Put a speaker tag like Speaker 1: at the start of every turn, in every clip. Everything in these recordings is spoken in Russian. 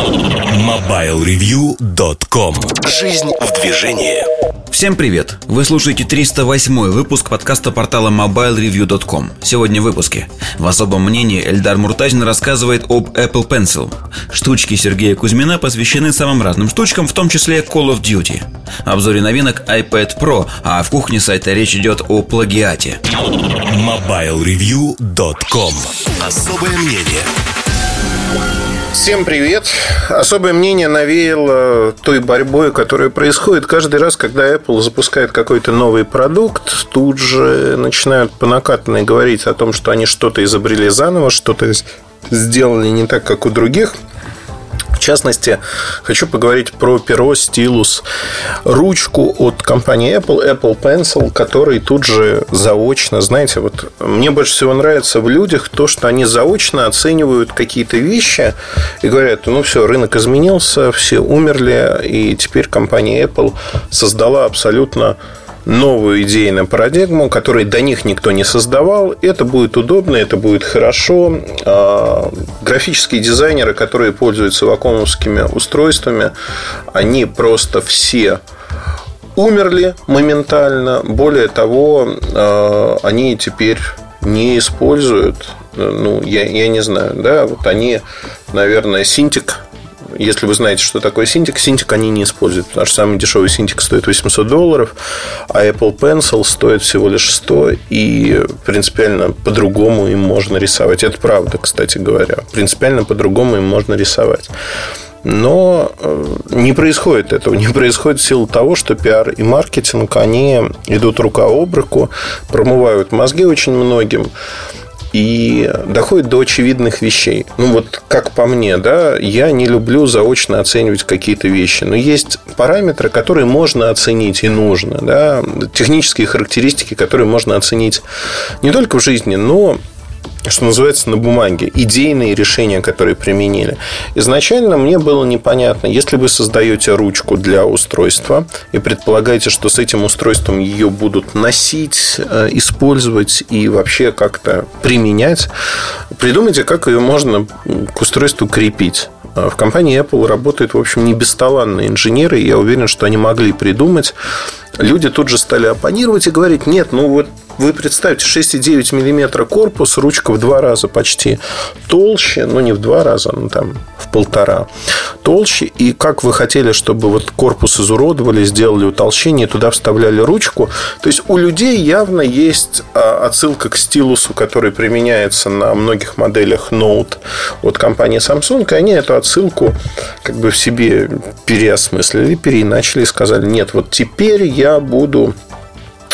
Speaker 1: MobileReview.com Жизнь в движении.
Speaker 2: Всем привет! Вы слушаете 308 выпуск подкаста портала MobileReview.com Сегодня в выпуске. В особом мнении Эльдар Муртазин рассказывает об Apple Pencil. Штучки Сергея Кузьмина посвящены самым разным штучкам, в том числе Call of Duty. Обзоре новинок iPad Pro, а в кухне сайта речь идет о плагиате.
Speaker 1: MobileReview.com Особое мнение
Speaker 3: Всем привет! Особое мнение навеяло той борьбой, которая происходит каждый раз, когда Apple запускает какой-то новый продукт. Тут же начинают по накатанной говорить о том, что они что-то изобрели заново, что-то сделали не так, как у других – в частности, хочу поговорить про перо, стилус, ручку от компании Apple, Apple Pencil, который тут же заочно, знаете, вот мне больше всего нравится в людях то, что они заочно оценивают какие-то вещи и говорят, ну все, рынок изменился, все умерли, и теперь компания Apple создала абсолютно новую идейную парадигму, которой до них никто не создавал. Это будет удобно, это будет хорошо. А, графические дизайнеры, которые пользуются вакуумовскими устройствами, они просто все умерли моментально. Более того, а, они теперь не используют, ну, я, я не знаю, да, вот они, наверное, Синтик если вы знаете, что такое Cintiq, Cintiq они не используют, потому что самый дешевый Cintiq стоит 800 долларов, а Apple Pencil стоит всего лишь 100, и принципиально по-другому им можно рисовать. Это правда, кстати говоря. Принципиально по-другому им можно рисовать. Но э, не происходит этого. Не происходит в силу того, что пиар и маркетинг, они идут рука об руку, промывают мозги очень многим и доходит до очевидных вещей. Ну, вот как по мне, да, я не люблю заочно оценивать какие-то вещи. Но есть параметры, которые можно оценить и нужно, да, технические характеристики, которые можно оценить не только в жизни, но что называется, на бумаге, идейные решения, которые применили. Изначально мне было непонятно, если вы создаете ручку для устройства и предполагаете, что с этим устройством ее будут носить, э, использовать и вообще как-то применять, придумайте, как ее можно к устройству крепить. В компании Apple работают, в общем, не бесталанные инженеры. И я уверен, что они могли придумать. Люди тут же стали оппонировать и говорить, нет, ну вот вы представьте, 6,9 мм корпус, ручка в два раза почти толще, ну не в два раза, ну там в полтора толще. И как вы хотели, чтобы вот корпус изуродовали, сделали утолщение, туда вставляли ручку. То есть у людей явно есть а, отсылка к стилусу, который применяется на многих моделях Note от компании Samsung. И они эту отсылку как бы в себе переосмыслили, переиначили и сказали, нет, вот теперь я буду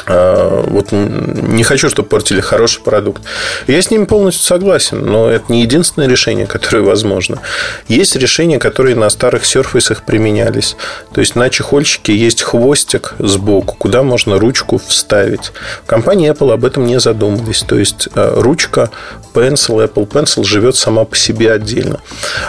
Speaker 3: вот не хочу, чтобы портили хороший продукт. Я с ними полностью согласен, но это не единственное решение, которое возможно. Есть решения, которые на старых серфейсах применялись. То есть на чехольчике есть хвостик сбоку, куда можно ручку вставить. В компании Apple об этом не задумывались. То есть а, ручка Pencil, Apple Pencil живет сама по себе отдельно.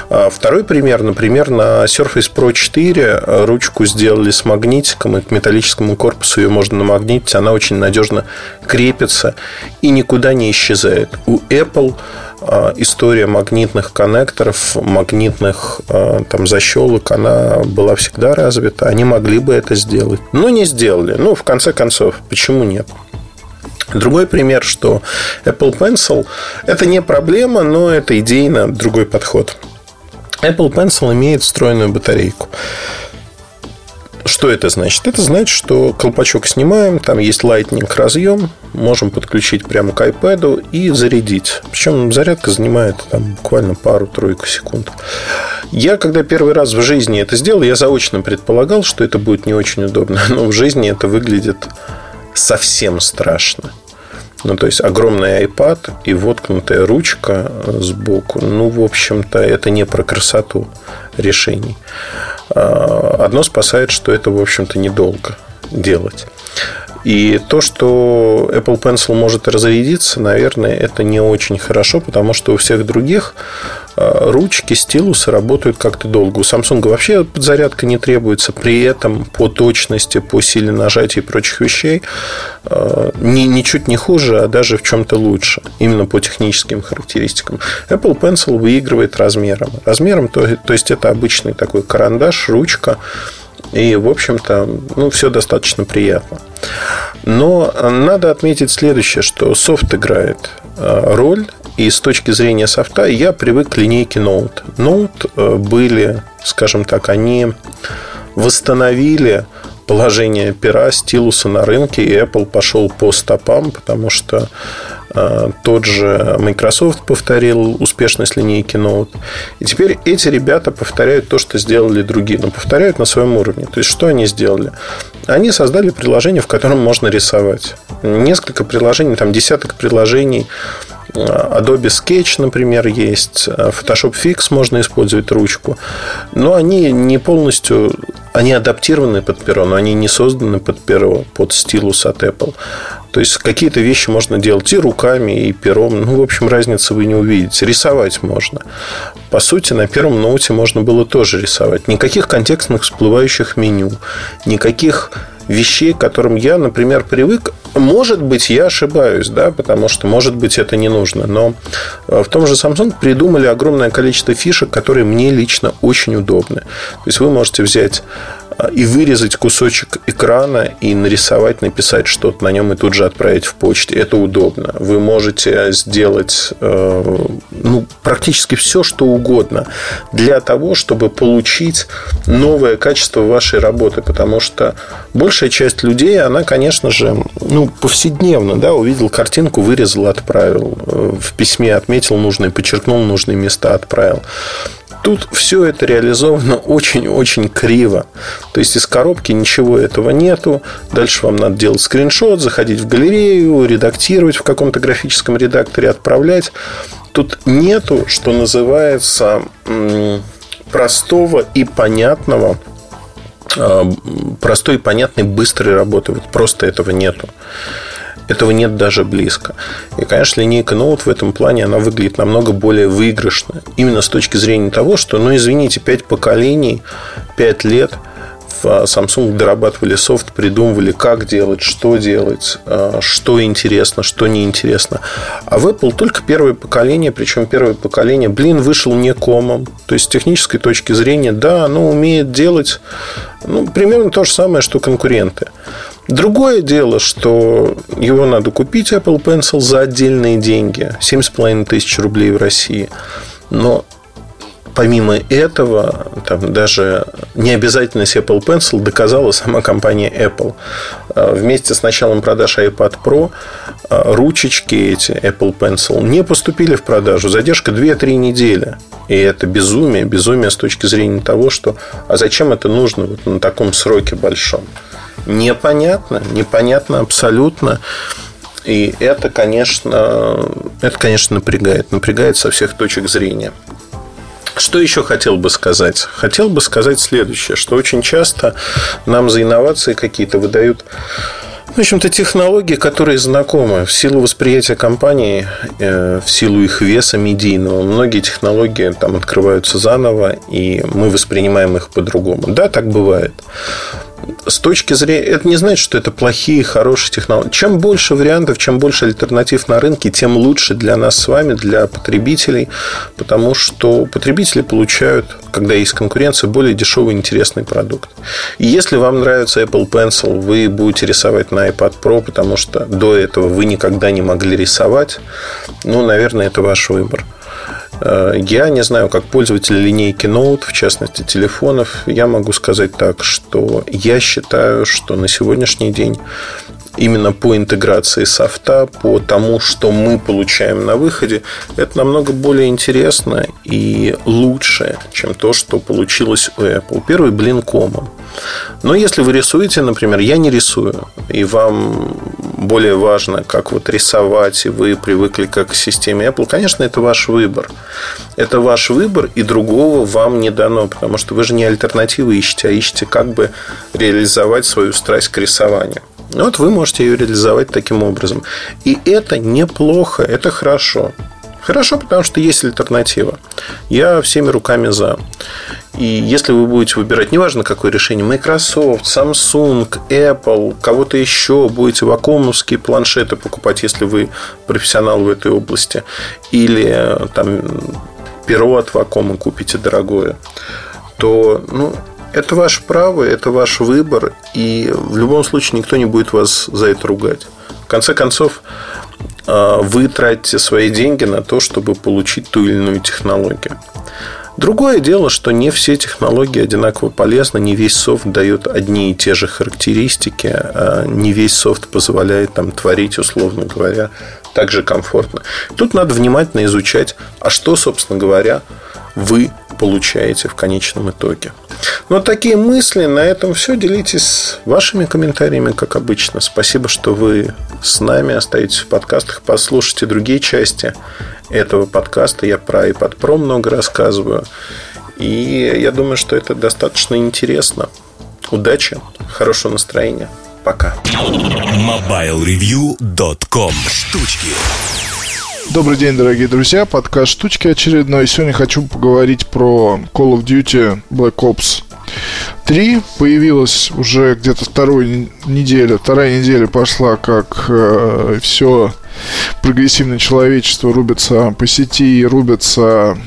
Speaker 3: А второй пример, например, на Surface Pro 4 ручку сделали с магнитиком, и к металлическому корпусу ее можно намагнитить, она очень надежно крепится и никуда не исчезает. У Apple а, история магнитных коннекторов, магнитных а, там защелок, она была всегда развита. Они могли бы это сделать, но не сделали. Ну, в конце концов, почему нет? Другой пример, что Apple Pencil это не проблема, но это идейно другой подход. Apple Pencil имеет встроенную батарейку. Что это значит? Это значит, что колпачок снимаем, там есть Lightning разъем, можем подключить прямо к iPad и зарядить. Причем зарядка занимает там, буквально пару-тройку секунд. Я, когда первый раз в жизни это сделал, я заочно предполагал, что это будет не очень удобно. Но в жизни это выглядит совсем страшно. Ну, то есть огромный iPad и воткнутая ручка сбоку. Ну, в общем-то, это не про красоту решений. А, одно спасает, что это, в общем-то, недолго делать. И то, что Apple Pencil может разрядиться, наверное, это не очень хорошо, потому что у всех других ручки, стилусы работают как-то долго. У Samsung вообще подзарядка не требуется. При этом по точности, по силе нажатия и прочих вещей а, ни, ничуть не хуже, а даже в чем-то лучше. Именно по техническим характеристикам. Apple Pencil выигрывает размером. Размером, то, то есть это обычный такой карандаш, ручка. И, в общем-то, ну, все достаточно приятно. Но надо отметить следующее, что софт играет э, роль, и с точки зрения софта я привык к линейке Note. Note э, были, скажем так, они восстановили положение пера, стилуса на рынке, и Apple пошел по стопам, потому что э, тот же Microsoft повторил успешность линейки Note. И теперь эти ребята повторяют то, что сделали другие, но повторяют на своем уровне. То есть, что они сделали? Они создали приложение, в котором можно рисовать. Несколько приложений, там десяток приложений Adobe Sketch, например, есть. Photoshop Fix можно использовать ручку. Но они не полностью... Они адаптированы под перо, но они не созданы под перо, под стилус от Apple. То есть какие-то вещи можно делать и руками, и пером. Ну, в общем, разницы вы не увидите. Рисовать можно. По сути, на первом ноуте можно было тоже рисовать. Никаких контекстных всплывающих меню, никаких вещей, к которым я, например, привык. Может быть, я ошибаюсь, да, потому что, может быть, это не нужно. Но э, в том же Samsung придумали огромное количество фишек, которые мне лично очень удобны. То есть вы можете взять и вырезать кусочек экрана и нарисовать, написать что-то на нем и тут же отправить в почте. Это удобно. Вы можете сделать э, ну, практически все, что угодно для того, чтобы получить новое качество вашей работы. Потому что большая часть людей, она, конечно же, ну, повседневно, да, увидел картинку, вырезал, отправил. Э, в письме отметил нужные, подчеркнул нужные места, отправил. Тут все это реализовано очень-очень криво. То есть из коробки ничего этого нету. Дальше вам надо делать скриншот, заходить в галерею, редактировать в каком-то графическом редакторе, отправлять. Тут нету, что называется, простого и понятного а, простой и понятной быстрой работы. Вот просто этого нету. Этого нет даже близко. И, конечно, линейка Note в этом плане, она выглядит намного более выигрышно. Именно с точки зрения того, что, ну, извините, пять поколений, пять лет в Samsung дорабатывали софт, придумывали, как делать, что делать, а, что интересно, что неинтересно. А в Apple только первое поколение, причем первое поколение, блин, вышел не комом. То есть, с технической точки зрения, да, оно умеет делать ну, примерно то же самое, что конкуренты. Другое дело, что его надо купить Apple Pencil за отдельные деньги. 7,5 тысяч рублей в России. Но помимо этого, там даже необязательность Apple Pencil доказала сама компания Apple. А, вместе с началом продаж iPad Pro а, ручечки эти Apple Pencil не поступили в продажу. Задержка 2-3 недели. И это безумие. Безумие с точки зрения того, что а зачем это нужно вот на таком сроке большом непонятно, непонятно абсолютно. И это, конечно, это, конечно, напрягает. Напрягает со всех точек зрения. Что еще хотел бы сказать? Хотел бы сказать следующее, что очень часто нам за инновации какие-то выдают в общем-то, технологии, которые знакомы в силу восприятия компании, э, в силу их веса медийного. Многие технологии там открываются заново, и мы воспринимаем их по-другому. Да, так бывает с точки зрения... Это не значит, что это плохие, хорошие технологии. Чем больше вариантов, чем больше альтернатив на рынке, тем лучше для нас с вами, для потребителей, потому что потребители получают, когда есть конкуренция, более дешевый интересный продукт. И если вам нравится Apple Pencil, вы будете рисовать на iPad Pro, потому что до этого вы никогда не могли рисовать, ну, наверное, это ваш выбор. Э, я не знаю, как пользователь линейки Note, в частности телефонов, я могу сказать так, что я считаю, что на сегодняшний день именно по интеграции софта, по тому, что мы получаем на выходе, это намного более интересно и лучше, чем то, что получилось у Apple. Первый блин комом. Но если вы рисуете, например, я не рисую, и вам более важно, как вот рисовать, и вы привыкли как к системе Apple, конечно, это ваш выбор. Это ваш выбор, и другого вам не дано, потому что вы же не альтернативы ищете, а ищете, как бы реализовать свою страсть к рисованию. Вот вы можете ее реализовать таким образом. И это неплохо, это хорошо. Хорошо, потому что есть альтернатива. Я всеми руками за. И если вы будете выбирать, неважно какое решение, Microsoft, Samsung, Apple, кого-то еще, будете вакуумовские планшеты покупать, если вы профессионал в этой области, или там перо от вакуума купите дорогое, то ну, это ваше право, это ваш выбор, и в любом случае никто не будет вас за это ругать. В конце концов, вы тратите свои деньги на то, чтобы получить ту или иную технологию. Другое дело, что не все технологии одинаково полезны, не весь софт дает одни и те же характеристики, а не весь софт позволяет там творить, условно говоря, так же комфортно. Тут надо внимательно изучать, а что, собственно говоря, вы получаете в конечном итоге. Но такие мысли, на этом все. Делитесь вашими комментариями, как обычно. Спасибо, что вы с нами остаетесь в подкастах. Послушайте другие части этого подкаста. Я про iPad Pro много рассказываю. И я думаю, что это достаточно интересно. Удачи, хорошего настроения. Пока.
Speaker 1: MobileReview.com Штучки
Speaker 4: Добрый день, дорогие друзья. Подкаст «Штучки» очередной. Сегодня хочу поговорить про Call of Duty Black Ops 3. Появилась уже где-то второй неделя. Вторая неделя пошла, как э, все прогрессивное человечество рубится по сети и рубится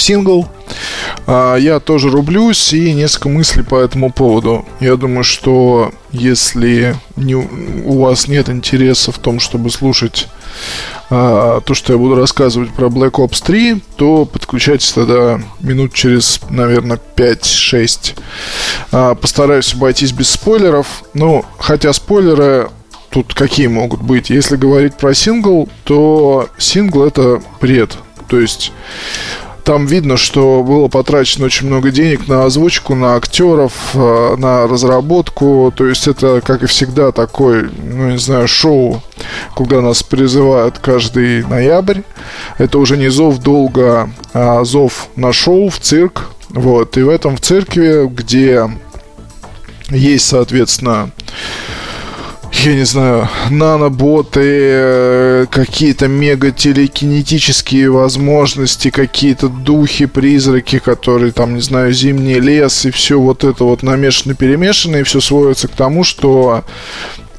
Speaker 4: сингл. А, я тоже рублюсь и несколько мыслей по этому поводу. Я думаю, что если не, у вас нет интереса в том, чтобы слушать а, то, что я буду рассказывать про Black Ops 3, то подключайтесь тогда минут через, наверное, 5-6. А, постараюсь обойтись без спойлеров. Ну, хотя спойлеры тут какие могут быть? Если говорить про сингл, то сингл это бред. То есть там видно, что было потрачено очень много денег на озвучку, на актеров, э, на разработку. То есть это, как и всегда, такой, ну, не знаю, шоу, куда нас призывают каждый ноябрь. Это уже не зов долго, а зов на шоу, в цирк. Вот. И в этом в цирке, где есть, соответственно, я не знаю, наноботы, э, какие-то мега телекинетические возможности, какие-то духи, призраки, которые там, не знаю, зимний лес и все вот это вот намешано-перемешано, и все сводится к тому, что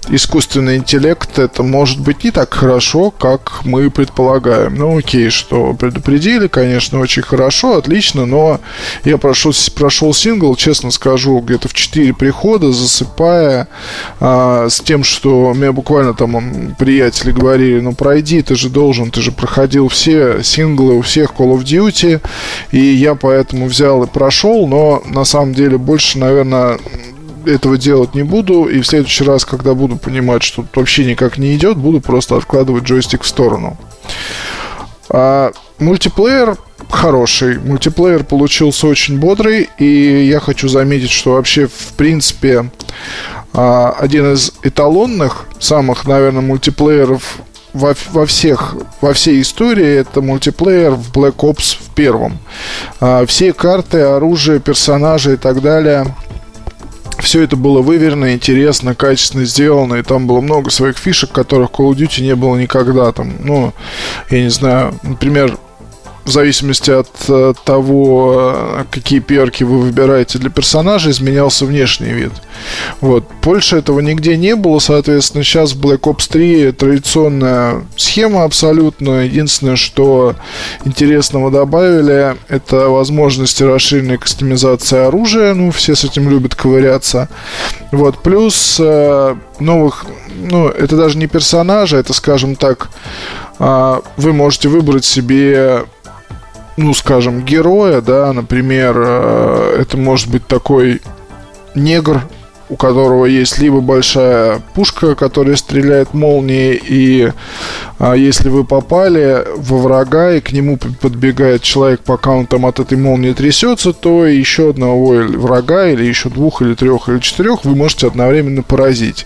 Speaker 4: искусственный интеллект это может быть не так хорошо, как мы предполагаем. Ну, окей, что предупредили, конечно, очень хорошо, отлично, но я прошел, прошел сингл, честно скажу, где-то в 4 прихода, засыпая а, с тем, что меня буквально там приятели говорили, ну, пройди, ты же должен, ты же проходил все синглы у всех Call of Duty, и я поэтому взял и прошел, но на самом деле больше, наверное, этого делать не буду, и в следующий раз, когда буду понимать, что вообще никак не идет, буду просто откладывать джойстик в сторону. А мультиплеер хороший. Мультиплеер получился очень бодрый, и я хочу заметить, что вообще, в принципе, а, один из эталонных, самых, наверное, мультиплееров во, во всех, во всей истории это мультиплеер в Black Ops в первом. А, все карты, оружие, персонажи и так далее – все это было выверено, интересно, качественно сделано, и там было много своих фишек, которых Call of Duty не было никогда. Там, ну, я не знаю, например, в зависимости от э, того, э, какие перки вы выбираете для персонажа, изменялся внешний вид. Вот. Больше этого нигде не было, соответственно, сейчас в Black Ops 3 традиционная схема абсолютно. Единственное, что интересного добавили, это возможности расширенной кастомизации оружия. Ну, все с этим любят ковыряться. Вот. Плюс э, новых, ну, это даже не персонажи, это, скажем так, э, вы можете выбрать себе ну, скажем, героя, да, например, э, это может быть такой негр, у которого есть либо большая пушка, которая стреляет молнией, и а, если вы попали во врага, и к нему подбегает человек, пока он там от этой молнии трясется, то еще одного врага, или еще двух, или трех, или четырех вы можете одновременно поразить.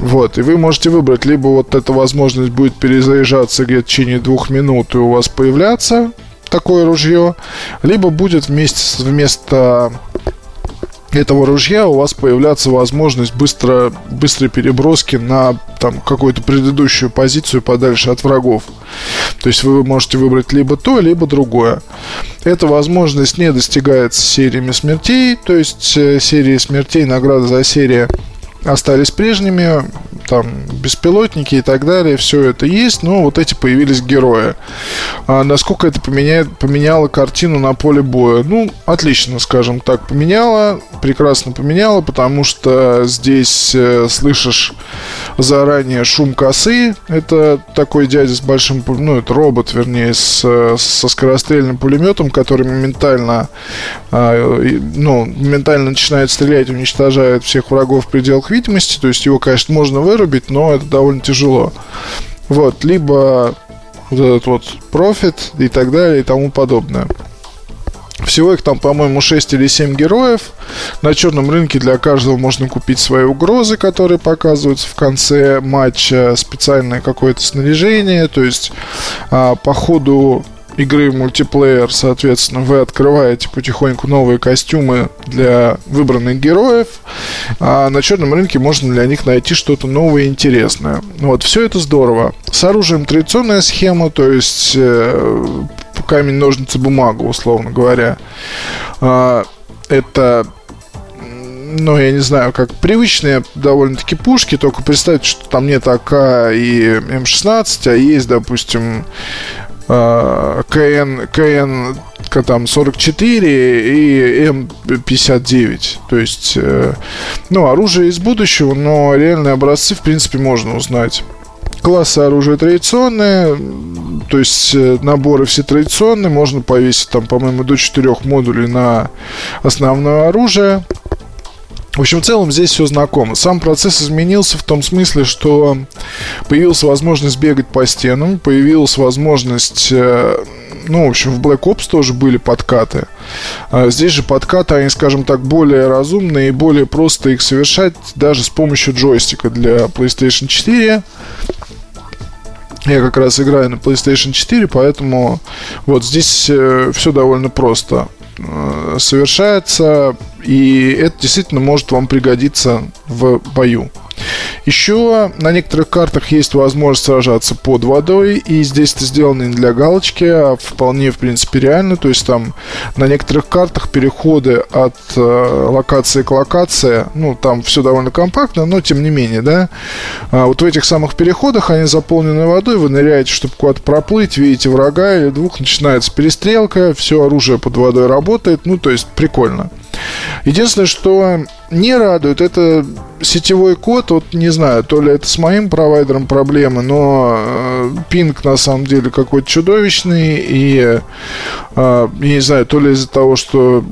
Speaker 4: Вот, и вы можете выбрать, либо вот эта возможность будет перезаряжаться где-то в течение двух минут и у вас появляться такое ружье, либо будет вместе, вместо этого ружья у вас появляться возможность быстро, быстрой переброски на там, какую-то предыдущую позицию подальше от врагов. То есть вы можете выбрать либо то, либо другое. Эта возможность не достигается сериями смертей, то есть э, серии смертей, награда за серию остались прежними, там беспилотники и так далее, все это есть, но вот эти появились герои. А насколько это поменяет, поменяло картину на поле боя? Ну, отлично, скажем так, поменяло, прекрасно поменяло, потому что здесь э, слышишь заранее шум косы, это такой дядя с большим, ну, это робот, вернее, с, со скорострельным пулеметом, который моментально, э, ну, моментально начинает стрелять, уничтожает всех врагов в пределах видимости, то есть его, конечно, можно вырубить, но это довольно тяжело. Вот, либо вот этот вот профит и так далее и тому подобное. Всего их там, по-моему, 6 или 7 героев. На черном рынке для каждого можно купить свои угрозы, которые показываются в конце матча, специальное какое-то снаряжение. То есть а, по ходу игры мультиплеер, соответственно, вы открываете потихоньку новые костюмы для выбранных героев, а на черном рынке можно для них найти что-то новое и интересное. Вот, все это здорово. С оружием традиционная схема, то есть э, камень, ножницы, бумага, условно говоря. Э, это ну, я не знаю, как привычные довольно-таки пушки, только представьте, что там нет АК и М16, а есть, допустим, КН, КН там 44 и М59. То есть, э, ну, оружие из будущего, но реальные образцы, в принципе, можно узнать. Классы оружия традиционные, то есть э, наборы все традиционные, можно повесить там, по-моему, до 4 модулей на основное оружие. В общем, в целом здесь все знакомо. Сам процесс изменился в том смысле, что появилась возможность бегать по стенам, появилась возможность э, ну, в общем, в Black Ops тоже были подкаты. А здесь же подкаты, они, скажем так, более разумные и более просто их совершать даже с помощью джойстика для PlayStation 4. Я как раз играю на PlayStation 4, поэтому вот здесь э, все довольно просто. Э, совершается, и это действительно может вам пригодиться в бою. Еще на некоторых картах есть возможность сражаться под водой, и здесь это сделано не для галочки, а вполне, в принципе, реально. То есть там на некоторых картах переходы от э, локации к локации, ну, там все довольно компактно, но тем не менее, да. А вот в этих самых переходах они заполнены водой, вы ныряете, чтобы куда-то проплыть, видите врага или двух, начинается перестрелка, все оружие под водой работает, ну, то есть прикольно. Единственное, что не радует, это сетевой код, вот не знаю, то ли это с моим провайдером проблемы, но э, пинг на самом деле какой-то чудовищный, и э, я не знаю, то ли из-за того, что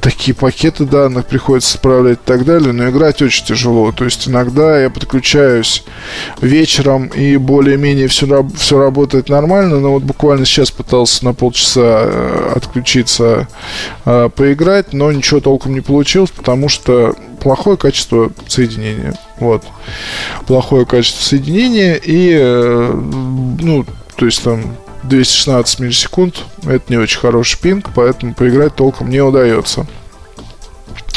Speaker 4: такие пакеты данных приходится справлять и так далее, но играть очень тяжело, то есть иногда я подключаюсь вечером и более-менее все, все работает нормально, но вот буквально сейчас пытался на полчаса э, отключиться, э, поиграть, но ничего толком не получилось, потому что плохое качество соединения. Вот. Плохое качество соединения и, э, ну, то есть там 216 миллисекунд. Это не очень хороший пинг, поэтому поиграть толком не удается.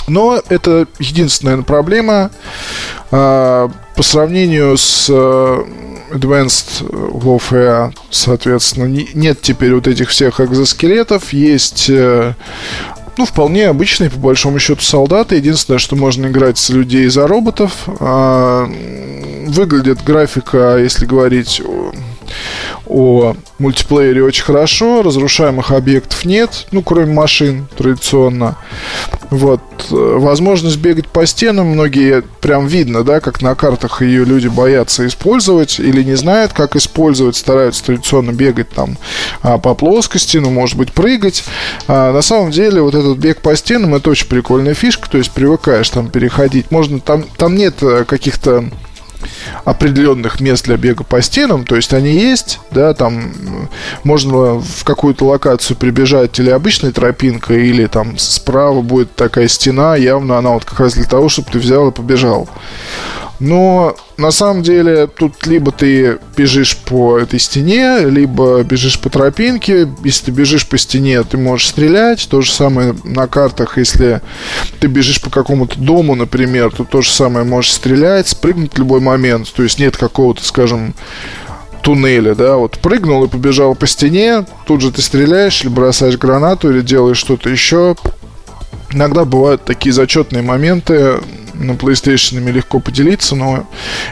Speaker 4: Но это единственная проблема. А, по сравнению с э, Advanced Warfare, соответственно, нет теперь вот этих всех экзоскелетов. Есть э, ну, вполне обычные, по большому счету, солдаты. Единственное, что можно играть с людей за роботов. А, выглядит графика, если говорить о мультиплеере очень хорошо, разрушаемых объектов нет, ну, кроме машин традиционно. Вот. Возможность бегать по стенам, многие прям видно, да, как на картах ее люди боятся использовать или не знают, как использовать, стараются традиционно бегать там а, по плоскости, ну, может быть, прыгать. А, на самом деле, вот этот бег по стенам, это очень прикольная фишка, то есть привыкаешь там переходить. Можно, там, там нет э, каких-то определенных мест для бега по стенам, то есть они есть, да, там можно в какую-то локацию прибежать или обычной тропинкой, или там справа будет такая стена, явно она вот как раз для того, чтобы ты взял и побежал. Но на самом деле тут либо ты бежишь по этой стене, либо бежишь по тропинке. Если ты бежишь по стене, ты можешь стрелять. То же самое на картах, если ты бежишь по какому-то дому, например, то то же самое можешь стрелять, спрыгнуть в любой момент. То есть нет какого-то, скажем, туннеля, да, вот прыгнул и побежал по стене, тут же ты стреляешь или бросаешь гранату, или делаешь что-то еще. Иногда бывают такие зачетные моменты, на PlayStation легко поделиться, но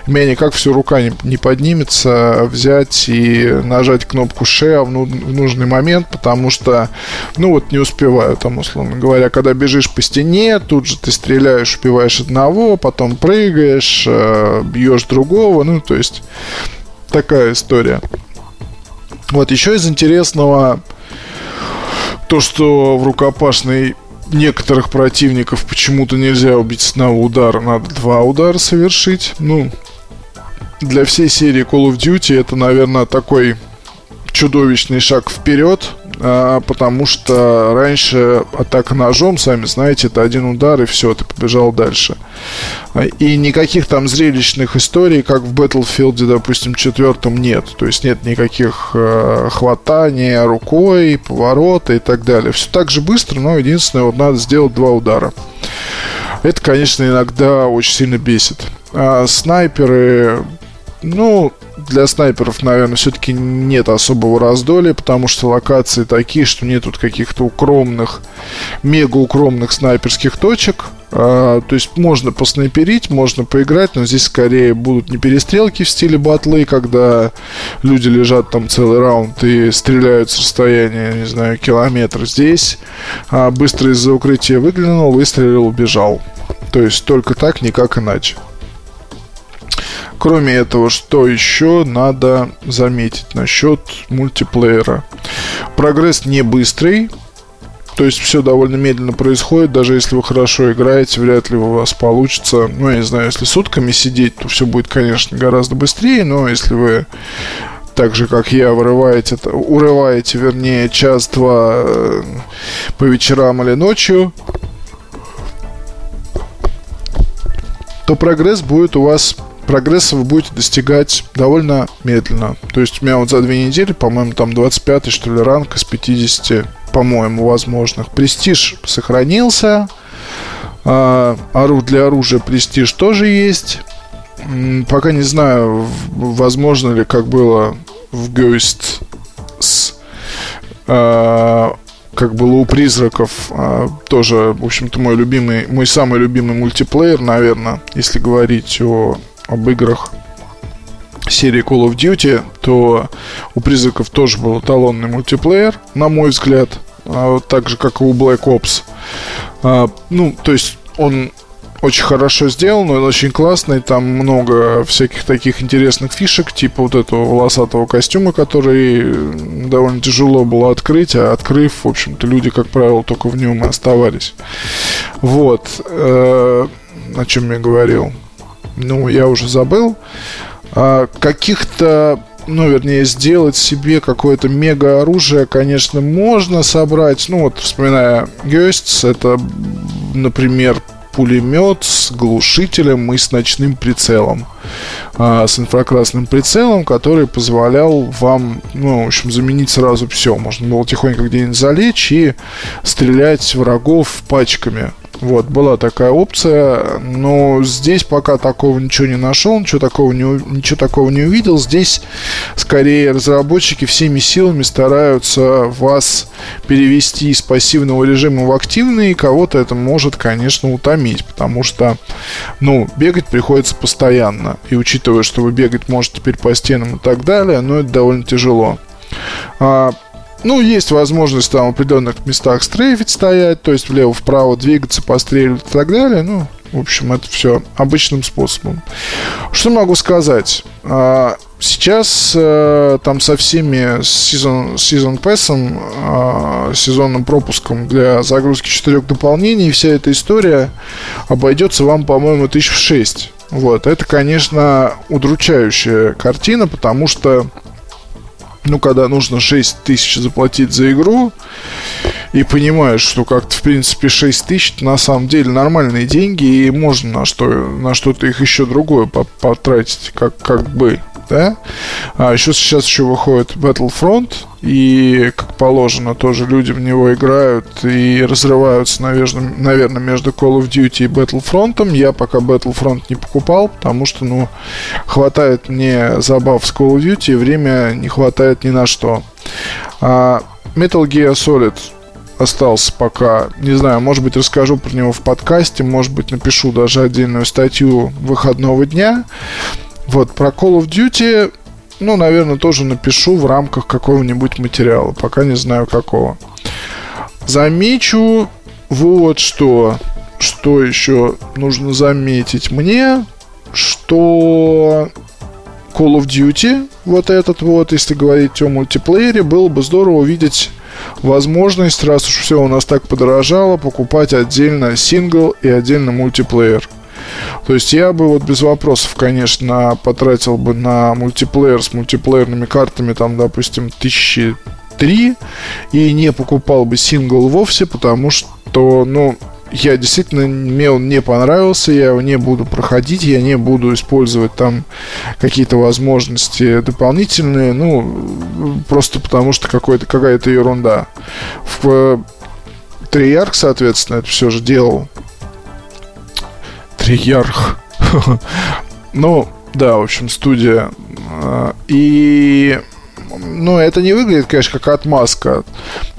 Speaker 4: меня никак все рука не, не поднимется взять и нажать кнопку Share в, ну, в нужный момент, потому что, ну вот, не успеваю там, условно говоря, когда бежишь по стене, тут же ты стреляешь, убиваешь одного, потом прыгаешь, э, бьешь другого, ну, то есть такая история. Вот еще из интересного то, что в рукопашной некоторых противников почему-то нельзя убить с одного удара, надо два удара совершить. Ну, для всей серии Call of Duty это, наверное, такой чудовищный шаг вперед потому что раньше атака ножом, сами знаете, это один удар и все, ты побежал дальше. И никаких там зрелищных историй, как в Battlefield, допустим, четвертом, нет. То есть нет никаких э, хватания рукой, поворота и так далее. Все так же быстро, но единственное, вот надо сделать два удара. Это, конечно, иногда очень сильно бесит. А снайперы, ну, для снайперов, наверное, все-таки нет особого раздолья, потому что локации такие, что нет тут каких-то укромных, мега укромных снайперских точек. А, то есть можно поснайперить, можно поиграть, но здесь скорее будут не перестрелки в стиле батлы, когда люди лежат там целый раунд и стреляют с расстояния, не знаю, километра. Здесь а, быстро из-за укрытия выглянул, выстрелил, убежал. То есть только так, никак иначе. Кроме этого, что еще надо заметить насчет мультиплеера? Прогресс не быстрый, то есть все довольно медленно происходит, даже если вы хорошо играете, вряд ли у вас получится. Ну, я не знаю, если сутками сидеть, то все будет, конечно, гораздо быстрее, но если вы так же, как я, вырываете, урываете, вернее, час-два э, по вечерам или ночью, то прогресс будет у вас прогресса вы будете достигать довольно медленно. То есть у меня вот за две недели, по-моему, там 25 что ли ранг из 50, по-моему, возможных. Престиж сохранился. А, для оружия престиж тоже есть. Пока не знаю, возможно ли, как было в Ghost с а, как было у призраков, а, тоже, в общем-то, мой любимый, мой самый любимый мультиплеер, наверное, если говорить о об играх серии Call of Duty, то у призраков тоже был эталонный мультиплеер, на мой взгляд, а, так же, как и у Black Ops. А, ну, то есть он очень хорошо сделан, он очень классный, там много всяких таких интересных фишек, типа вот этого волосатого костюма, который довольно тяжело было открыть, а открыв, в общем-то, люди, как правило, только в нем и оставались. Вот. Э, о чем я говорил ну, я уже забыл, а, каких-то ну, вернее, сделать себе какое-то мега оружие, конечно, можно собрать. Ну, вот, вспоминая Гёстс, это, например, пулемет с глушителем и с ночным прицелом. А, с инфракрасным прицелом, который позволял вам, ну, в общем, заменить сразу все. Можно было тихонько где-нибудь залечь и стрелять врагов пачками. Вот, была такая опция, но здесь пока такого ничего не нашел, ничего такого не, ничего такого не увидел. Здесь скорее разработчики всеми силами стараются вас перевести из пассивного режима в активный, и кого-то это может, конечно, утомить, потому что, ну, бегать приходится постоянно. И учитывая, что вы бегать можете теперь по стенам и так далее, ну, это довольно тяжело. А, ну, есть возможность там в определенных местах стрейфить стоять, то есть влево-вправо двигаться, постреливать и так далее. Ну, в общем, это все обычным способом. Что могу сказать? А, сейчас э, там со всеми сезон, сезон пэсом, сезонным пропуском для загрузки четырех дополнений, вся эта история обойдется вам, по-моему, тысяч в шесть. Вот, это, конечно, удручающая картина, потому что ну, когда нужно 6 тысяч заплатить за игру, и понимаешь, что как-то, в принципе, 6 тысяч на самом деле нормальные деньги, и можно на, что, на что-то их еще другое потратить, как, как бы да. А еще сейчас еще выходит Battlefront, и, как положено, тоже люди в него играют и разрываются, наверное, наверное между Call of Duty и Battlefront. Я пока Battlefront не покупал, потому что, ну, хватает мне забав с Call of Duty, и время не хватает ни на что. А Metal Gear Solid остался пока. Не знаю, может быть, расскажу про него в подкасте, может быть, напишу даже отдельную статью выходного дня. Вот, про Call of Duty, ну, наверное, тоже напишу в рамках какого-нибудь материала. Пока не знаю какого. Замечу вот что. Что еще нужно заметить мне, что Call of Duty, вот этот вот, если говорить о мультиплеере, было бы здорово увидеть возможность, раз уж все у нас так подорожало, покупать отдельно сингл и отдельно мультиплеер. То есть я бы вот без вопросов, конечно, потратил бы на мультиплеер с мультиплеерными картами, там, допустим, тысячи три и не покупал бы сингл вовсе, потому что, ну, я действительно, мне он не понравился, я его не буду проходить, я не буду использовать там какие-то возможности дополнительные, ну, просто потому что какая-то ерунда. В Триарх, соответственно, это все же делал Триарх. ну, да, в общем, студия. А, и ну, это не выглядит, конечно, как отмазка.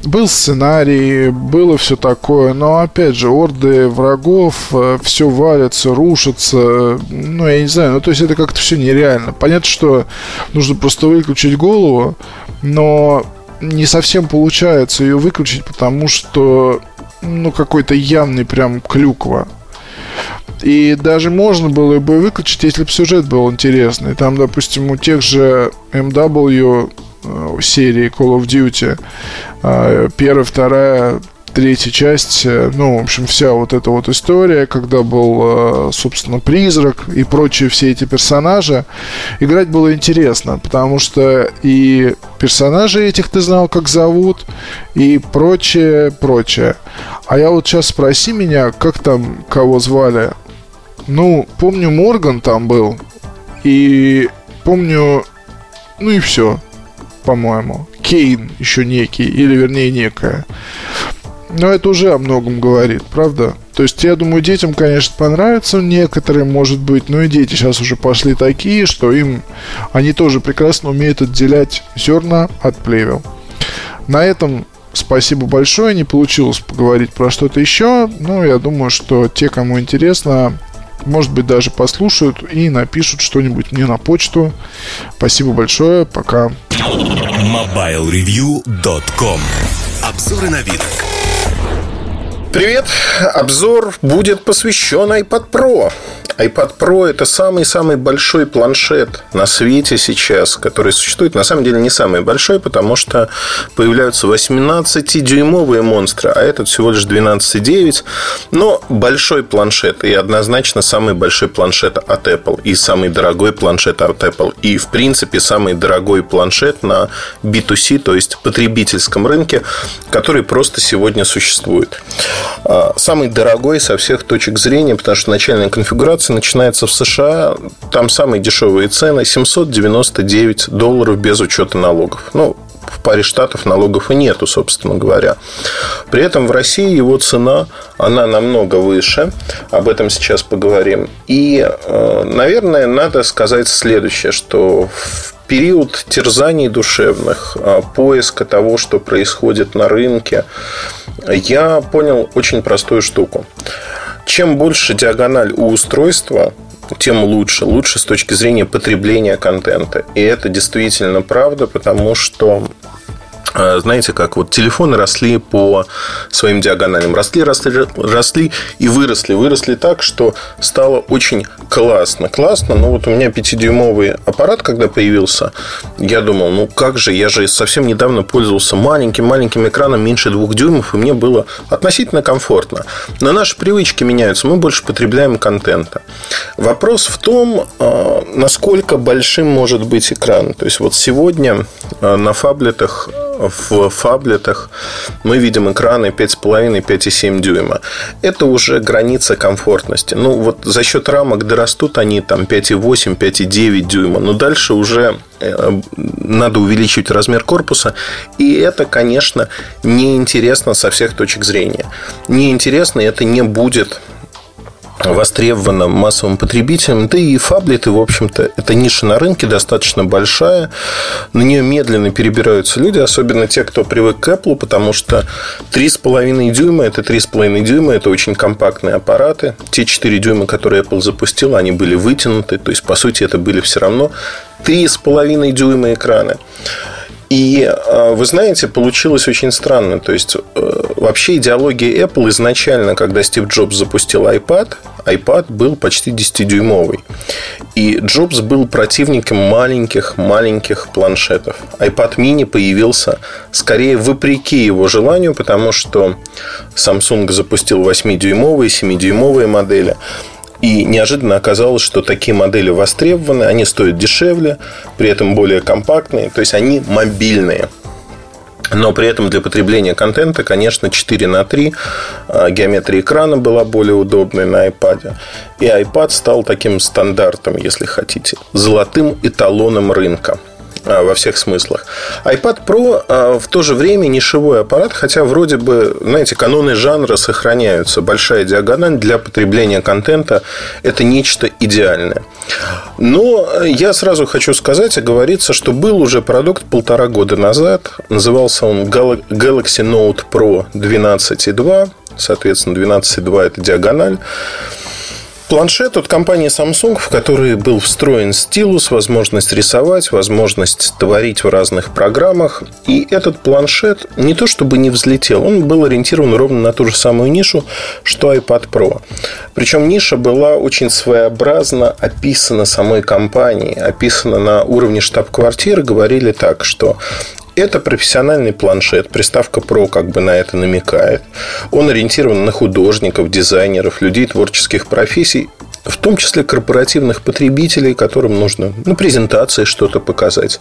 Speaker 4: Был сценарий, было все такое, но, опять же, орды врагов, э, все валится, рушится, ну, я не знаю, ну, то есть это как-то все нереально. Понятно, что нужно просто выключить голову, но не совсем получается ее выключить, потому что, ну, какой-то явный прям клюква. И даже можно было бы выключить, если бы сюжет был интересный. Там, допустим, у тех же MW серии Call of Duty э, первая, вторая, третья часть, э, ну, в общем, вся вот эта вот история, когда был, собственно, призрак и прочие все эти персонажи, играть было интересно, потому что и персонажи этих ты знал, как зовут, и прочее, прочее. А я вот сейчас спроси меня, как там кого звали, ну, помню, Морган там был. И помню... Ну и все, по-моему. Кейн еще некий, или вернее некая. Но это уже о многом говорит, правда? То есть, я думаю, детям, конечно, понравится некоторые, может быть, но и дети сейчас уже пошли такие, что им они тоже прекрасно умеют отделять зерна от плевел. На этом спасибо большое. Не получилось поговорить про что-то еще, но я думаю, что те, кому интересно, может быть, даже послушают и напишут что-нибудь мне на почту. Спасибо большое, пока.
Speaker 1: MobileReview.com Обзоры на вид.
Speaker 3: Привет! Обзор будет посвящен iPad Pro iPad Pro это самый-самый большой планшет на свете сейчас, который существует. На самом деле не самый большой, потому что появляются 18-дюймовые монстры, а этот всего лишь 12,9. Но большой планшет и однозначно самый большой планшет от Apple и самый дорогой планшет от Apple. И, в принципе, самый дорогой планшет на B2C, то есть потребительском рынке, который просто сегодня существует. А, самый дорогой со всех точек зрения, потому что начальная конфигурация акция начинается в США. Там самые дешевые цены 799 долларов без учета налогов. Ну, в паре штатов налогов и нету, собственно говоря. При этом в России его цена, она намного выше. Об этом сейчас поговорим. И, э, наверное, надо сказать следующее, что в период терзаний душевных, э, поиска того, что происходит на рынке, я понял очень простую штуку чем больше диагональ у устройства, тем лучше. Лучше с точки зрения потребления контента. И это действительно правда, потому что знаете, как вот телефоны росли по своим диагоналям. Росли, росли, росли и выросли. Выросли так, что стало очень классно. Классно, но вот у меня 5-дюймовый аппарат, когда появился, я думал, ну как же, я же совсем недавно пользовался маленьким-маленьким экраном меньше 2 дюймов, и мне было относительно комфортно. Но наши привычки меняются, мы больше потребляем контента. Вопрос в том, а, насколько большим может быть экран. То есть, вот сегодня а, на фаблетах в фаблетах мы видим экраны 5,5-5,7 дюйма. Это уже граница комфортности. Ну, вот за счет рамок дорастут они там 5,8, 5,9 дюйма. Но дальше уже э, надо увеличивать размер корпуса. И это, конечно, неинтересно со всех точек зрения. Неинтересно, это не будет востребована массовым потребителем. Да и фаблеты, в общем-то, это ниша на рынке достаточно большая. На нее медленно перебираются люди, особенно те, кто привык к Apple, потому что 3,5 дюйма – это 3,5 дюйма, это очень компактные аппараты. Те 4 дюйма, которые Apple запустил, они были вытянуты, то есть, по сути, это были все равно 3,5 дюйма экраны. И а, вы знаете, получилось очень странно. То есть, э, вообще идеология Apple изначально, когда Стив Джобс запустил iPad, iPad был почти 10-дюймовый. И Джобс был противником маленьких-маленьких планшетов. iPad mini появился скорее вопреки его желанию, потому что Samsung запустил 8-дюймовые, 7-дюймовые модели. И неожиданно оказалось, что такие модели востребованы, они стоят дешевле, при этом более компактные, то есть они мобильные. Но при этом для потребления контента, конечно, 4 на 3 а, геометрия экрана была более удобной на iPad. И iPad стал таким стандартом, если хотите, золотым эталоном рынка. А, во всех смыслах. iPad Pro а, в то же время нишевой аппарат, хотя вроде бы, знаете, каноны жанра сохраняются. Большая диагональ для потребления контента – это нечто идеальное. Но я сразу хочу сказать, оговориться, что был уже продукт полтора года назад. Назывался он Galaxy Note Pro 12.2. Соответственно, 12.2 – это диагональ. Планшет от компании Samsung, в который был встроен стилус, возможность рисовать, возможность творить в разных программах. И этот планшет не то чтобы не взлетел, он был ориентирован ровно на ту же самую нишу, что iPad Pro. Причем ниша была очень своеобразно описана самой компанией, описана на уровне штаб-квартиры. Говорили так, что это профессиональный планшет, приставка Pro как бы на это намекает. Он ориентирован на художников, дизайнеров, людей творческих профессий, в том числе корпоративных потребителей, которым нужно на презентации что-то показать.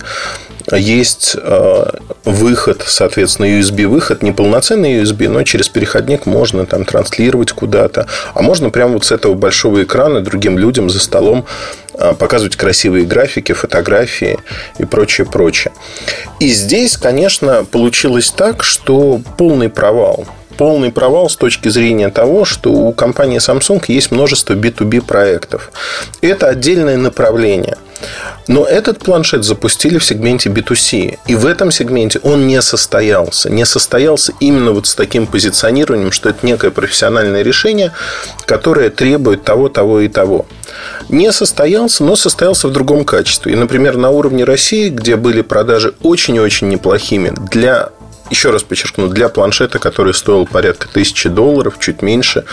Speaker 3: Есть э, выход, соответственно, USB-выход, не полноценный USB, но через переходник можно там транслировать куда-то. А можно прямо вот с этого большого экрана другим людям за столом а, показывать красивые графики, фотографии и прочее, прочее. И здесь, конечно, получилось так, что полный провал полный провал с точки зрения того, что у компании Samsung есть множество B2B проектов. Это отдельное направление. Но этот планшет запустили в сегменте B2C. И в этом сегменте он не состоялся. Не состоялся именно вот с таким позиционированием, что это некое профессиональное решение, которое требует того, того и того. Не состоялся, но состоялся в другом качестве. И, например, на уровне России, где были продажи очень-очень неплохими для еще раз подчеркну, для планшета, который стоил порядка тысячи долларов, чуть меньше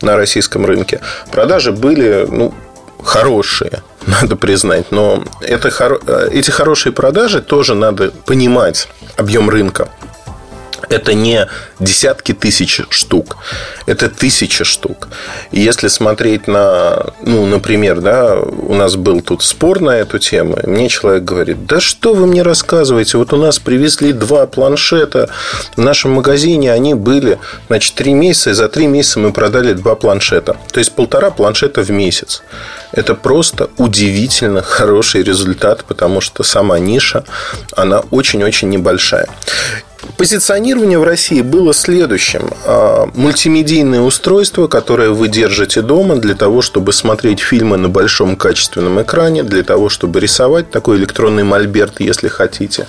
Speaker 3: на российском рынке, продажи были ну, хорошие, надо признать. Но это, э, эти хорошие продажи тоже надо понимать объем рынка это не десятки тысяч штук, это тысячи штук. И если смотреть на, ну, например, да, у нас был тут спор на эту тему, и мне человек говорит, да что вы мне рассказываете, вот у нас привезли два планшета в нашем магазине, они были, значит, три месяца, и за три месяца мы продали два планшета. То есть полтора планшета в месяц. Это просто удивительно хороший результат, потому что сама ниша, она очень-очень небольшая. Позиционирование в России было следующим. А, мультимедийное устройство, которое вы держите дома для того, чтобы смотреть фильмы на большом качественном экране, для того, чтобы рисовать такой электронный мольберт, если хотите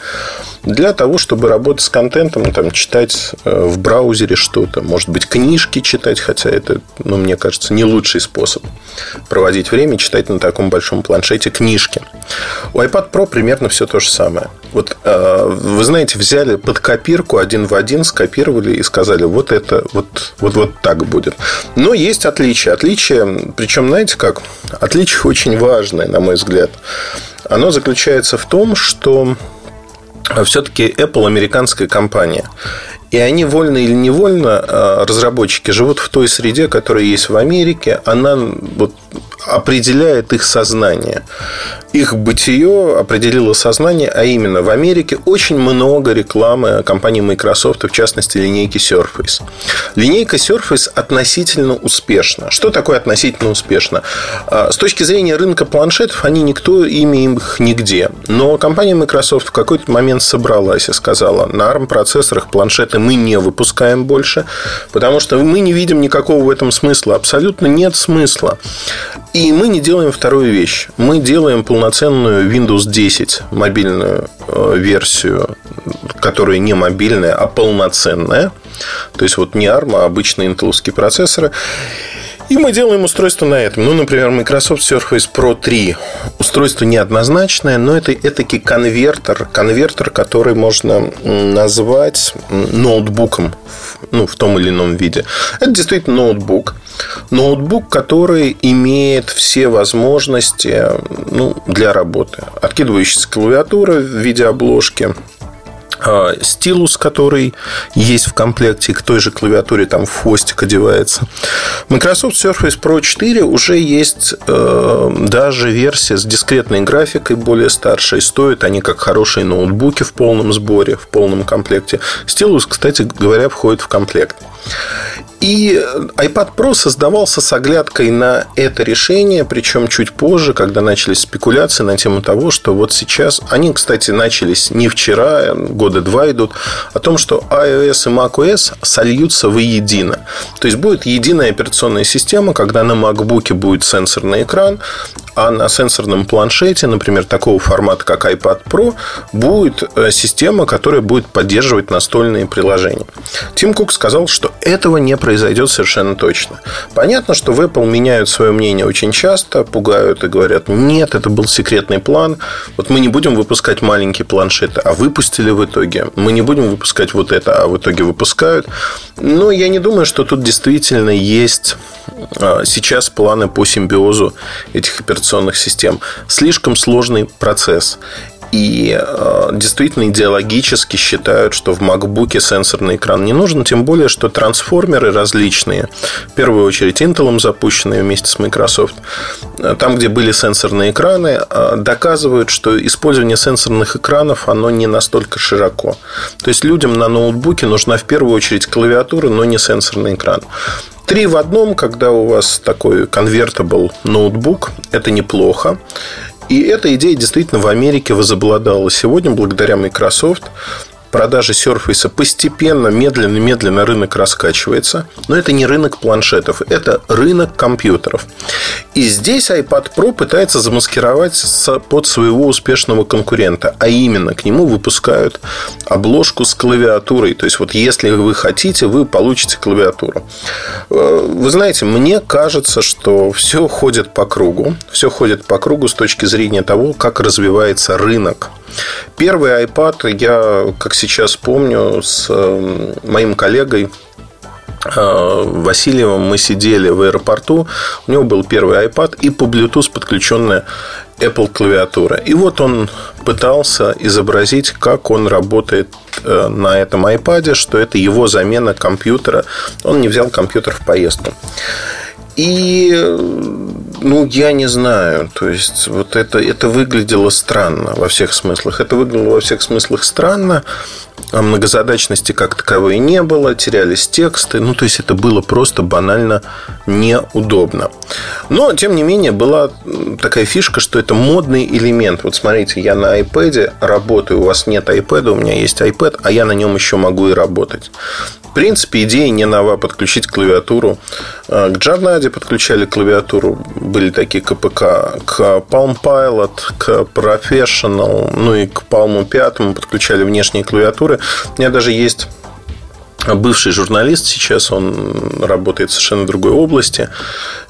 Speaker 3: для того, чтобы работать с контентом, там, читать э, в браузере что-то, может быть, книжки читать, хотя это, ну, мне кажется, не лучший способ проводить время, читать на таком большом планшете книжки. У iPad Pro примерно все то же самое. Вот, э, вы знаете, взяли под копирку один в один, скопировали и сказали, вот это, вот, вот, вот так будет. Но есть отличия. Отличия, причем, знаете как? Отличие очень важное, на мой взгляд. Оно заключается в том, что все-таки Apple американская компания. И они вольно или невольно, а, разработчики, живут в той среде, которая есть в Америке. Она вот определяет их сознание. Их бытие определило сознание, а именно в Америке очень много рекламы компании Microsoft, в частности линейки Surface. Линейка Surface относительно успешна. Что такое относительно успешно? А, с точки зрения рынка планшетов, они никто ими их нигде. Но компания Microsoft в какой-то момент собралась и сказала, на ARM-процессорах планшеты мы не выпускаем больше, потому что мы не видим никакого в этом смысла. Абсолютно нет смысла. И мы не делаем вторую вещь. Мы делаем полноценную Windows 10 мобильную э, версию, которая не мобильная, а полноценная. То есть, вот не ARM, а обычные интеловские процессоры. И мы делаем устройство на этом. Ну, например, Microsoft Surface Pro 3. Устройство неоднозначное, но это этакий конвертер. Конвертер, который можно назвать ноутбуком ну, в том или ином виде. Это действительно ноутбук. Ноутбук, который имеет все возможности ну, для работы. Откидывающаяся клавиатура в виде обложки, а, стилус, который есть в комплекте, к той же клавиатуре там хвостик одевается. Microsoft Surface Pro 4 уже есть э, даже версия с дискретной графикой, более старшей. Стоят они как хорошие ноутбуки в полном сборе, в полном комплекте. Стилус, кстати говоря, входит в комплект. И iPad Pro создавался с оглядкой на это решение, причем чуть позже, когда начались спекуляции на тему того, что вот сейчас, они, кстати, начались не вчера, года два идут, о том, что iOS и macOS сольются воедино. То есть будет единая операционная система, когда на MacBook будет сенсорный экран, а на сенсорном планшете, например, такого формата, как iPad Pro, будет э, система, которая будет поддерживать настольные приложения. Тим Кук сказал, что этого не произойдет совершенно точно. Понятно, что в Apple меняют свое мнение очень часто, пугают и говорят, нет, это был секретный план, вот мы не будем выпускать маленькие планшеты, а выпустили в итоге. Мы не будем выпускать вот это, а в итоге выпускают. Но я не думаю, что тут действительно есть а, сейчас планы по симбиозу этих операционных систем. Слишком сложный процесс. И э, действительно идеологически считают, что в MacBook сенсорный экран не нужен, тем более, что трансформеры различные, в первую очередь Intel запущенные вместе с Microsoft, э, там, где были сенсорные экраны, э, доказывают, что использование сенсорных экранов, оно не настолько широко. То есть людям на ноутбуке нужна в первую очередь клавиатура, но не сенсорный экран. Три в одном, когда у вас такой convertible ноутбук, это неплохо. И эта идея действительно в Америке возобладала. Сегодня, благодаря Microsoft, продажи Surface постепенно, медленно-медленно рынок раскачивается. Но это не рынок планшетов, это рынок компьютеров. И здесь iPad Pro пытается замаскировать под своего успешного конкурента. А именно, к нему выпускают обложку с клавиатурой. То есть, вот если вы хотите, вы получите клавиатуру. Э, вы знаете, мне кажется, что все ходит по кругу. Все ходит по кругу с точки зрения того, как развивается рынок. Первый iPad я, как сейчас помню, с эм, моим коллегой э, Васильевым мы сидели в аэропорту, у него был первый iPad и по Bluetooth подключенная Apple клавиатура. И вот он пытался изобразить, как он работает э, на этом iPad, что это его замена компьютера. Он не взял компьютер в поездку. И, ну, я не знаю. То есть, вот это, это выглядело странно во всех смыслах. Это выглядело во всех смыслах странно. А многозадачности как таковой не было, терялись тексты. Ну, то есть, это было просто банально неудобно. Но, тем не менее, была такая фишка, что это модный элемент. Вот смотрите, я на iPad работаю, у вас нет iPad, у меня есть iPad, а я на нем еще могу и работать. В принципе, идея не нова подключить клавиатуру. А, к Джарнаде подключали клавиатуру. Были такие КПК. К Palm Pilot, к Professional, ну и к Palm 5 подключали внешние клавиатуры. У меня даже есть бывший журналист, сейчас он работает в совершенно другой области.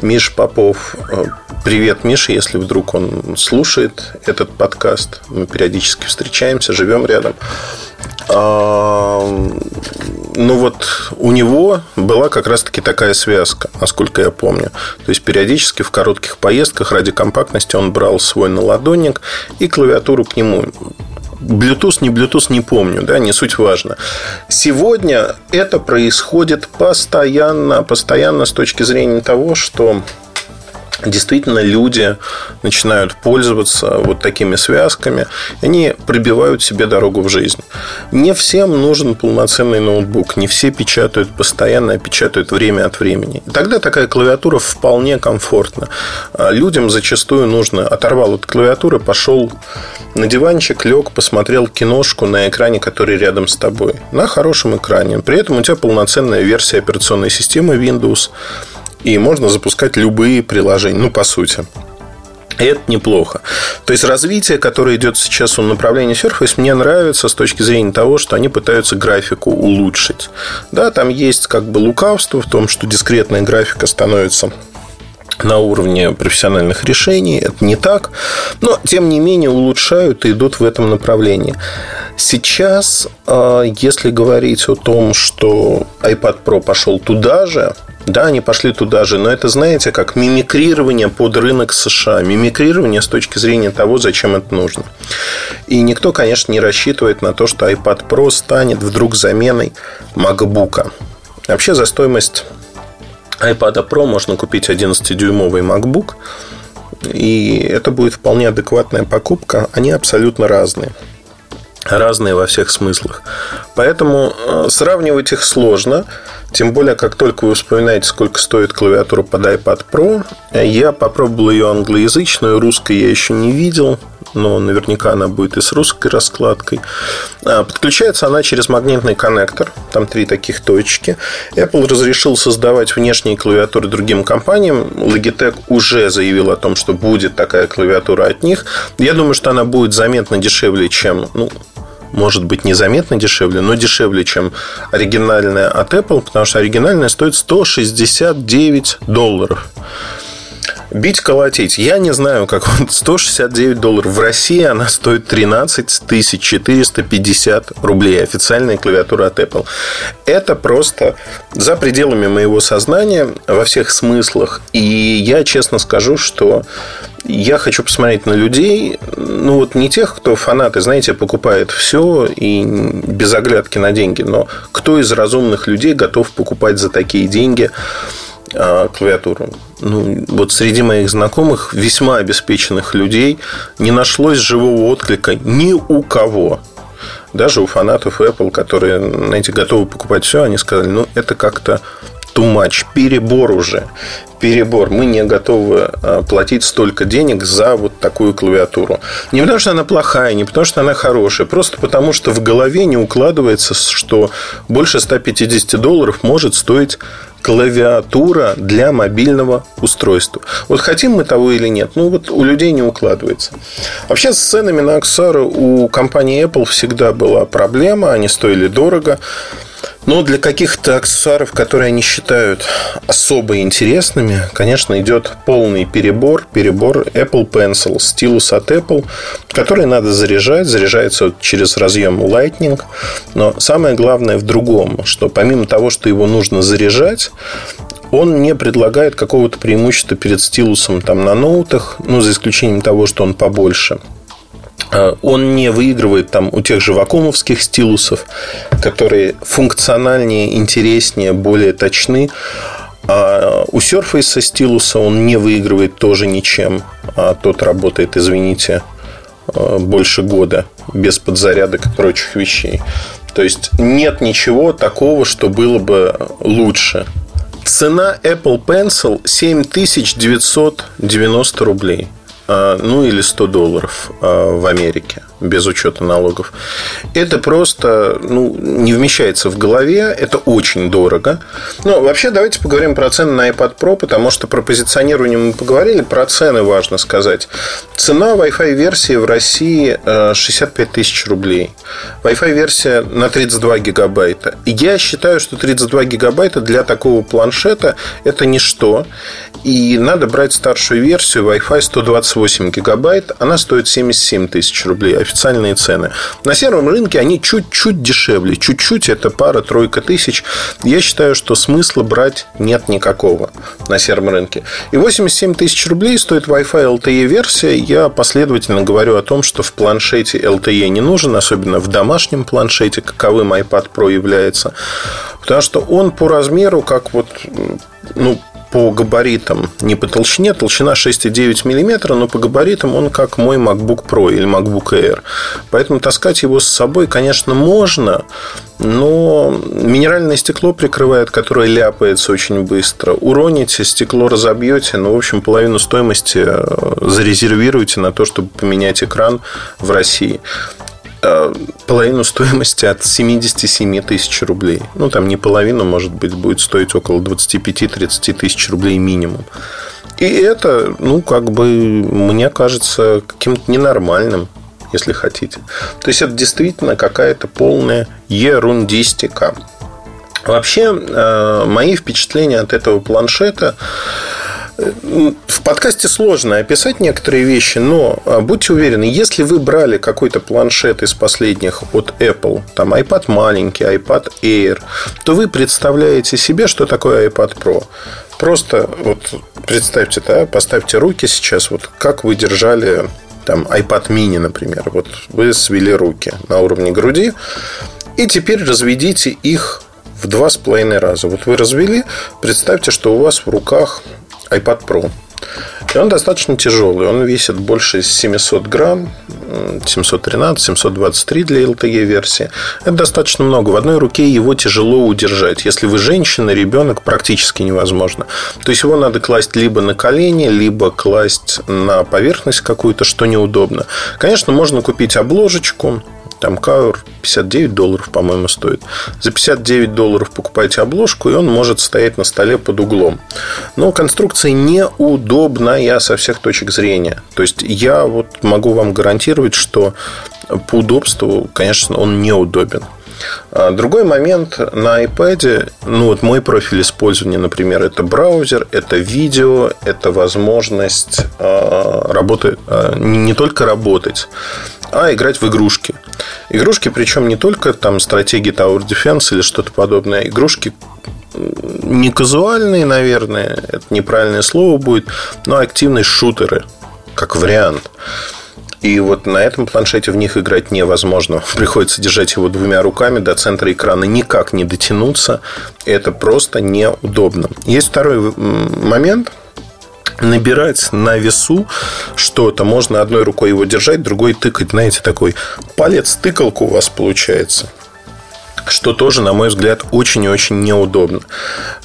Speaker 3: Миш Попов. Привет, Миша, если вдруг он слушает этот подкаст. Мы периодически встречаемся, живем рядом. А, ну вот у него была как раз-таки такая связка, насколько я помню. То есть периодически в коротких поездках ради компактности он брал свой наладонник и клавиатуру к нему. Bluetooth, не Bluetooth, не помню, да, не суть важно. Сегодня это происходит постоянно, постоянно с точки зрения того, что действительно люди начинают пользоваться вот такими связками, они пробивают себе дорогу в жизнь. Не всем нужен полноценный ноутбук, не все печатают постоянно, а печатают время от времени. Тогда такая клавиатура вполне комфортна. А людям зачастую нужно оторвал от клавиатуры, пошел на диванчик, лег, посмотрел киношку на экране, который рядом с тобой, на хорошем экране. При этом у тебя полноценная версия операционной системы Windows – и можно запускать любые приложения, ну, по сути. Это неплохо. То есть развитие, которое идет сейчас в направлении Surface, мне нравится с точки зрения того, что они пытаются графику улучшить. Да, там есть как бы лукавство в том, что дискретная графика становится на уровне профессиональных решений. Это не так. Но, тем не менее, улучшают и идут в этом направлении. Сейчас, а, если говорить о том, что iPad Pro пошел туда же, да, они пошли туда же, но это, знаете, как мимикрирование под рынок США. Мимикрирование с точки зрения того, зачем это нужно. И никто, конечно, не рассчитывает на то, что iPad Pro станет вдруг заменой MacBook. Вообще за стоимость iPad Pro можно купить 11-дюймовый MacBook. И это будет вполне адекватная покупка. Они абсолютно разные разные во всех смыслах. Поэтому э, сравнивать их сложно. Тем более, как только вы вспоминаете, сколько стоит клавиатура под iPad Pro, я попробовал ее англоязычную, русской я еще не видел, но наверняка она будет и с русской раскладкой. А, подключается она через магнитный коннектор, там три таких точки. Apple разрешил создавать внешние клавиатуры другим компаниям. Logitech уже заявил о том, что будет такая клавиатура от них. Я думаю, что она будет заметно дешевле, чем ну, может быть незаметно дешевле, но дешевле, чем оригинальная от Apple, потому что оригинальная стоит 169 долларов. Бить, колотить. Я не знаю, как он 169 долларов. В России она стоит 13 450 рублей. Официальная клавиатура от Apple. Это просто за пределами моего сознания во всех смыслах. И я честно скажу, что я хочу посмотреть на людей, ну вот не тех, кто фанаты, знаете, покупает все и без оглядки на деньги, но кто из разумных людей готов покупать за такие деньги клавиатуру. Ну, вот среди моих знакомых, весьма обеспеченных людей, не нашлось живого отклика ни у кого. Даже у фанатов Apple, которые, знаете, готовы покупать все, они сказали, ну, это как-то too much, перебор уже. Перебор. Мы не готовы а, платить столько денег за вот такую клавиатуру. Не потому, что она плохая, не потому, что она хорошая. Просто потому, что в голове не укладывается, что больше 150 долларов может стоить клавиатура для мобильного устройства. Вот хотим мы того или нет, ну вот у людей не укладывается. Вообще с ценами на аксессуары у компании Apple всегда была проблема, они стоили дорого. Но для каких-то аксессуаров, которые они считают особо интересными, конечно, идет полный перебор. Перебор Apple Pencil, стилус от Apple, который надо заряжать. Заряжается через разъем Lightning. Но самое главное в другом, что помимо того, что его нужно заряжать, он не предлагает какого-то преимущества перед стилусом там, на ноутах, ну, за исключением того, что он побольше – он не выигрывает там у тех же вакуумовских стилусов, которые функциональнее, интереснее, более точны. А у Surface стилуса он не выигрывает тоже ничем. А тот работает, извините, а, больше года без подзарядок и прочих вещей. То есть нет ничего такого, что было бы лучше. Цена Apple Pencil 7990 рублей. А, ну или 100 долларов а, в Америке без учета налогов. Это просто ну, не вмещается в голове, это очень дорого. Но вообще давайте поговорим про цены на iPad Pro, потому что про позиционирование мы поговорили, про цены важно сказать. Цена Wi-Fi версии в России 65 э, тысяч рублей. Wi-Fi версия на 32 гигабайта. И я считаю, что 32 гигабайта для такого планшета это ничто. И надо брать старшую версию Wi-Fi 128 гигабайт. Она стоит 77 тысяч рублей официальные цены. На сером рынке они чуть-чуть дешевле. Чуть-чуть это пара-тройка тысяч. Я считаю, что смысла брать нет никакого на сером рынке. И 87 тысяч рублей стоит Wi-Fi LTE версия. Я последовательно говорю о том, что в планшете LTE не нужен, особенно в домашнем планшете, каковым iPad Pro является. Потому что он по размеру, как вот ну, по габаритам, не по толщине, толщина 6,9 мм, но по габаритам он как мой MacBook Pro или MacBook Air. Поэтому таскать его с собой, конечно, можно, но минеральное стекло прикрывает, которое ляпается очень быстро. Уроните, стекло разобьете, ну, в общем, половину стоимости э, зарезервируйте на то, чтобы поменять экран в России половину стоимости от 77 тысяч рублей. Ну, там не половину, может быть, будет стоить около 25-30 тысяч рублей минимум. И это, ну, как бы, мне кажется, каким-то ненормальным если хотите. То есть это действительно какая-то полная ерундистика. Вообще, э, мои впечатления от этого планшета э, в подкасте сложно описать некоторые вещи, но э, будьте уверены, если вы брали какой-то планшет из последних от Apple, там iPad маленький, iPad Air, то вы представляете себе, что такое iPad Pro. Просто вот представьте, да, поставьте руки сейчас, вот как вы держали там iPad mini, например, вот вы свели руки на уровне груди, и теперь разведите их в два с половиной раза. Вот вы развели, представьте, что у вас в руках iPad Pro. И он достаточно тяжелый. Он весит больше 700 грамм, 713, 723 для LTE версии. Это достаточно много. В одной руке его тяжело удержать. Если вы женщина, ребенок, практически невозможно. То есть его надо класть либо на колени, либо класть на поверхность какую-то, что неудобно. Конечно, можно купить обложечку, там Кауэр 59 долларов, по-моему, стоит. За 59 долларов покупаете обложку, и он может стоять на столе под углом. Но конструкция неудобная со всех точек зрения. То есть, я вот могу вам гарантировать, что по удобству, конечно, он неудобен. А другой момент на iPad, ну вот мой профиль использования, например, это браузер, это видео, это возможность а, работать, а, не только работать, а играть в игрушки. Игрушки, причем не только там стратегии Tower Defense или что-то подобное, игрушки не казуальные, наверное, это неправильное слово будет, но активные шутеры, как вариант. И вот на этом планшете в них играть невозможно. Приходится держать его двумя руками, до центра экрана никак не дотянуться. Это просто неудобно. Есть второй момент – набирать на весу что-то. Можно одной рукой его держать, другой тыкать. Знаете, такой палец-тыкалка у вас получается что тоже, на мой взгляд, очень и очень неудобно.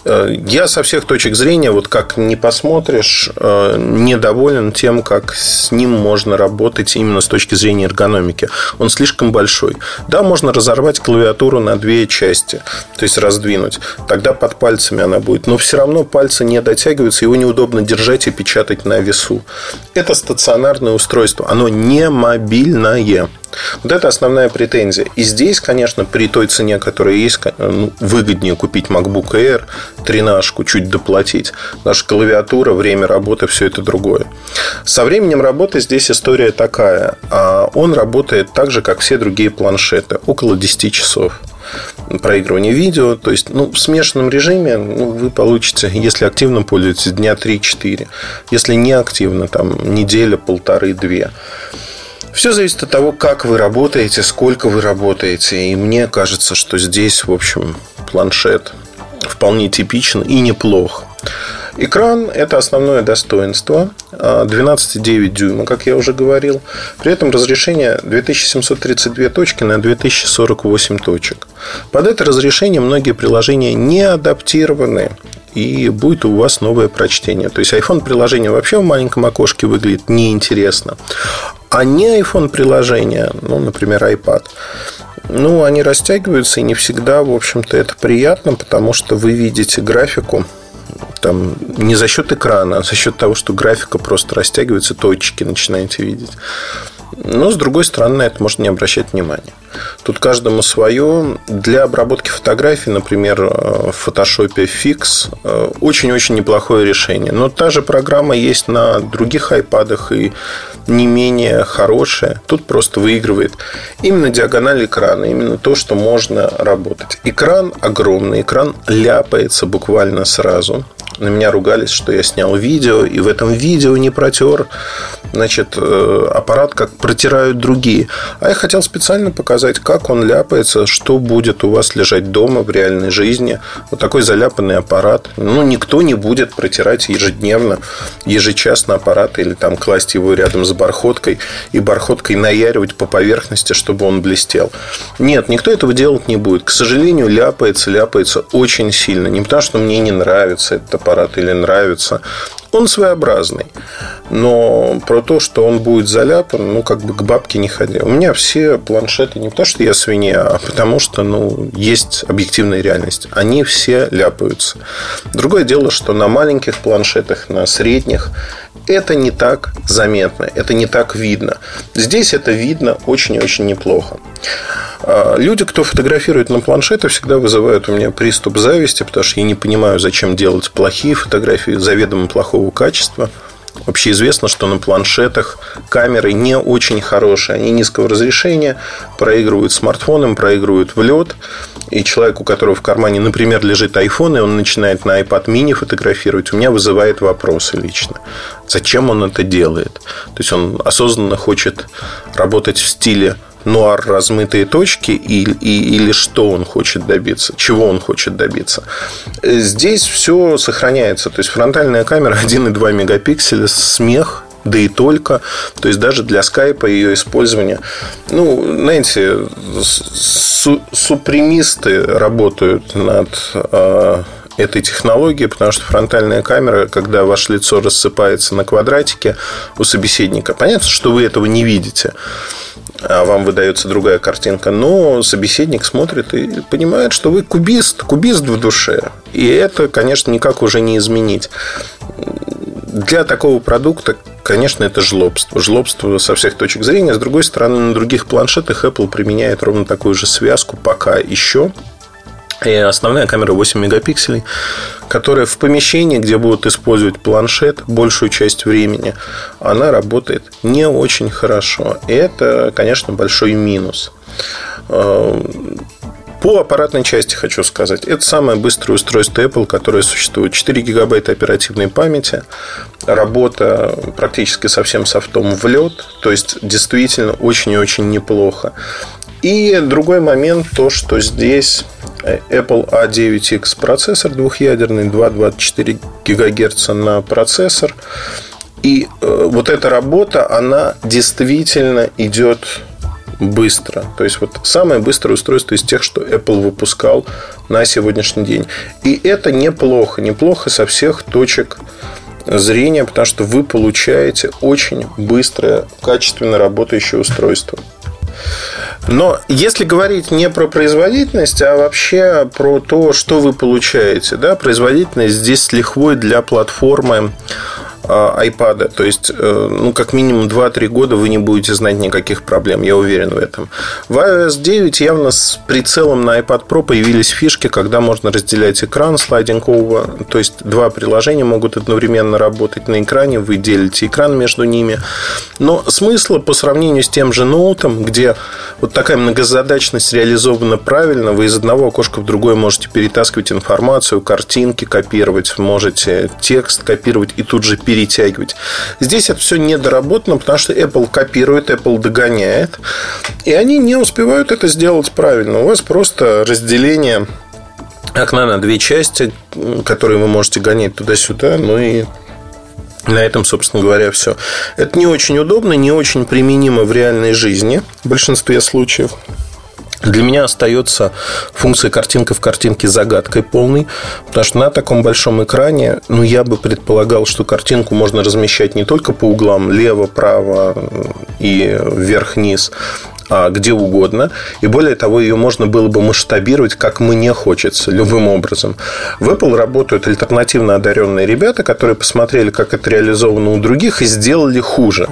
Speaker 3: Э, я со всех точек зрения, вот как не посмотришь, э, недоволен тем, как с ним можно работать именно с точки зрения эргономики. Он слишком большой. Да, можно разорвать клавиатуру на две части, то есть раздвинуть. Тогда под пальцами она будет. Но все равно пальцы не дотягиваются, его неудобно держать и печатать на весу. Это стационарное устройство. Оно не мобильное. Вот это основная претензия. И здесь, конечно, при той цене, которая есть, ну, выгоднее купить MacBook Air, тренажку, чуть доплатить. Наша клавиатура, время работы, все это другое. Со временем работы здесь история такая. А он работает так же, как все другие планшеты. Около 10 часов проигрывание видео. То есть, ну, в смешанном режиме ну, вы получите, если активно пользуетесь, дня 3-4. Если не активно, там, неделя, полторы, две. Все зависит от того, как вы работаете, сколько вы работаете. И мне кажется, что здесь, в общем, планшет вполне типичен и неплох. Экран – это основное достоинство. 12,9 дюйма, как я уже говорил. При этом разрешение 2732 точки на 2048 точек. Под это разрешение многие приложения не адаптированы и будет у вас новое прочтение. То есть iPhone приложение вообще в маленьком окошке выглядит неинтересно. А не iPhone приложения, ну, например, iPad, ну, они растягиваются, и не всегда, в общем-то, это приятно, потому что вы видите графику там не за счет экрана, а за счет того, что графика просто растягивается, точки начинаете видеть. Но, с другой стороны, на это можно не обращать внимания. Тут каждому свое. Для обработки фотографий, например, в Photoshop Fix э, очень-очень неплохое решение. Но та же программа есть на других iPad и не менее хорошая. Тут просто выигрывает именно диагональ экрана, именно то, что можно работать. Экран огромный, экран ляпается буквально сразу. На меня ругались, что я снял видео, и в этом видео не протер значит, э, аппарат, как протирают другие. А я хотел специально показать, как он ляпается, что будет у вас лежать дома в реальной жизни. Вот такой заляпанный аппарат. Ну, никто не будет протирать ежедневно, ежечасно аппарат или там класть его рядом с бархоткой и бархоткой наяривать по поверхности, чтобы он блестел. Нет, никто этого делать не будет. К сожалению, ляпается, ляпается очень сильно. Не потому, что мне не нравится этот аппарат или нравится. Он своеобразный. Но про то, что он будет заляпан, ну, как бы к бабке не ходи. У меня все планшеты не потому, что я свинья, а потому что, ну, есть объективная реальность. Они все ляпаются. Другое дело, что на маленьких планшетах, на средних, это не так заметно, это не так видно. Здесь это видно очень очень неплохо. А, люди, кто фотографирует на планшете, всегда вызывают у меня приступ зависти, потому что я не понимаю, зачем делать плохие фотографии заведомо плохого качества. Вообще известно, что на планшетах камеры не очень хорошие. Они низкого разрешения, проигрывают смартфоном, проигрывают в лед. И человек, у которого в кармане, например, лежит iPhone, и он начинает на iPad mini фотографировать, у меня вызывает вопросы лично. Зачем он это делает? То есть он осознанно хочет работать в стиле нуар размытые точки и, и, или что он хочет добиться, чего он хочет добиться. Здесь все сохраняется. То есть фронтальная камера 1,2 мегапикселя, смех, да и только. То есть даже для скайпа ее использование. Ну, знаете, су- супремисты работают над э, этой технологии, потому что фронтальная камера, когда ваше лицо рассыпается на квадратике у собеседника, понятно, что вы этого не видите а вам выдается другая картинка, но собеседник смотрит и понимает, что вы кубист, кубист в душе. И это, конечно, никак уже не изменить. Для такого продукта, конечно, это жлобство. Жлобство со всех точек зрения. С другой стороны, на других планшетах Apple применяет ровно такую же связку пока еще. И основная камера 8 мегапикселей, которая в помещении, где будут использовать планшет большую часть времени, она работает не очень хорошо. И это, конечно, большой минус. Э, по аппаратной части хочу сказать. Это самое быстрое устройство Apple, которое существует. 4 гигабайта оперативной памяти. Работа практически со всем софтом в лед. То есть, действительно, очень и очень неплохо. И другой момент, то, что здесь Apple A9X процессор двухъядерный, 2,24 ГГц на процессор. И э, вот эта работа, она действительно идет быстро. То есть, вот самое быстрое устройство из тех, что Apple выпускал на сегодняшний день. И это неплохо. Неплохо со всех точек зрения, потому что вы получаете очень быстрое, качественно работающее устройство. Но если говорить не про производительность, а вообще про то, что вы получаете, да, производительность здесь с лихвой для платформы iPad. То есть, э, ну, как минимум 2-3 года вы не будете знать никаких проблем, я уверен в этом. В iOS 9 явно с прицелом на iPad Pro появились фишки, когда можно разделять экран, слайдинг over, то есть два приложения могут одновременно работать на экране, вы делите экран между ними. Но смысла по сравнению с тем же ноутом, где вот такая многозадачность реализована правильно, вы из одного окошка в другое можете перетаскивать информацию, картинки копировать, можете текст копировать и тут же перейти перетягивать. Здесь это все недоработано, потому что Apple копирует, Apple догоняет. И они не успевают это сделать правильно. У вас просто разделение окна на две части, которые вы можете гонять туда-сюда, ну и на этом, собственно говоря, все. Это не очень удобно, не очень применимо в реальной жизни в большинстве случаев. Для меня остается функция картинка в картинке загадкой полной, потому что на таком большом экране, ну, я бы предполагал, что картинку можно размещать не только по углам лево, право и вверх-вниз, а где угодно. И более того, ее можно было бы масштабировать, как мне хочется, любым образом. В Apple работают альтернативно одаренные ребята, которые посмотрели, как это реализовано у других, и сделали хуже.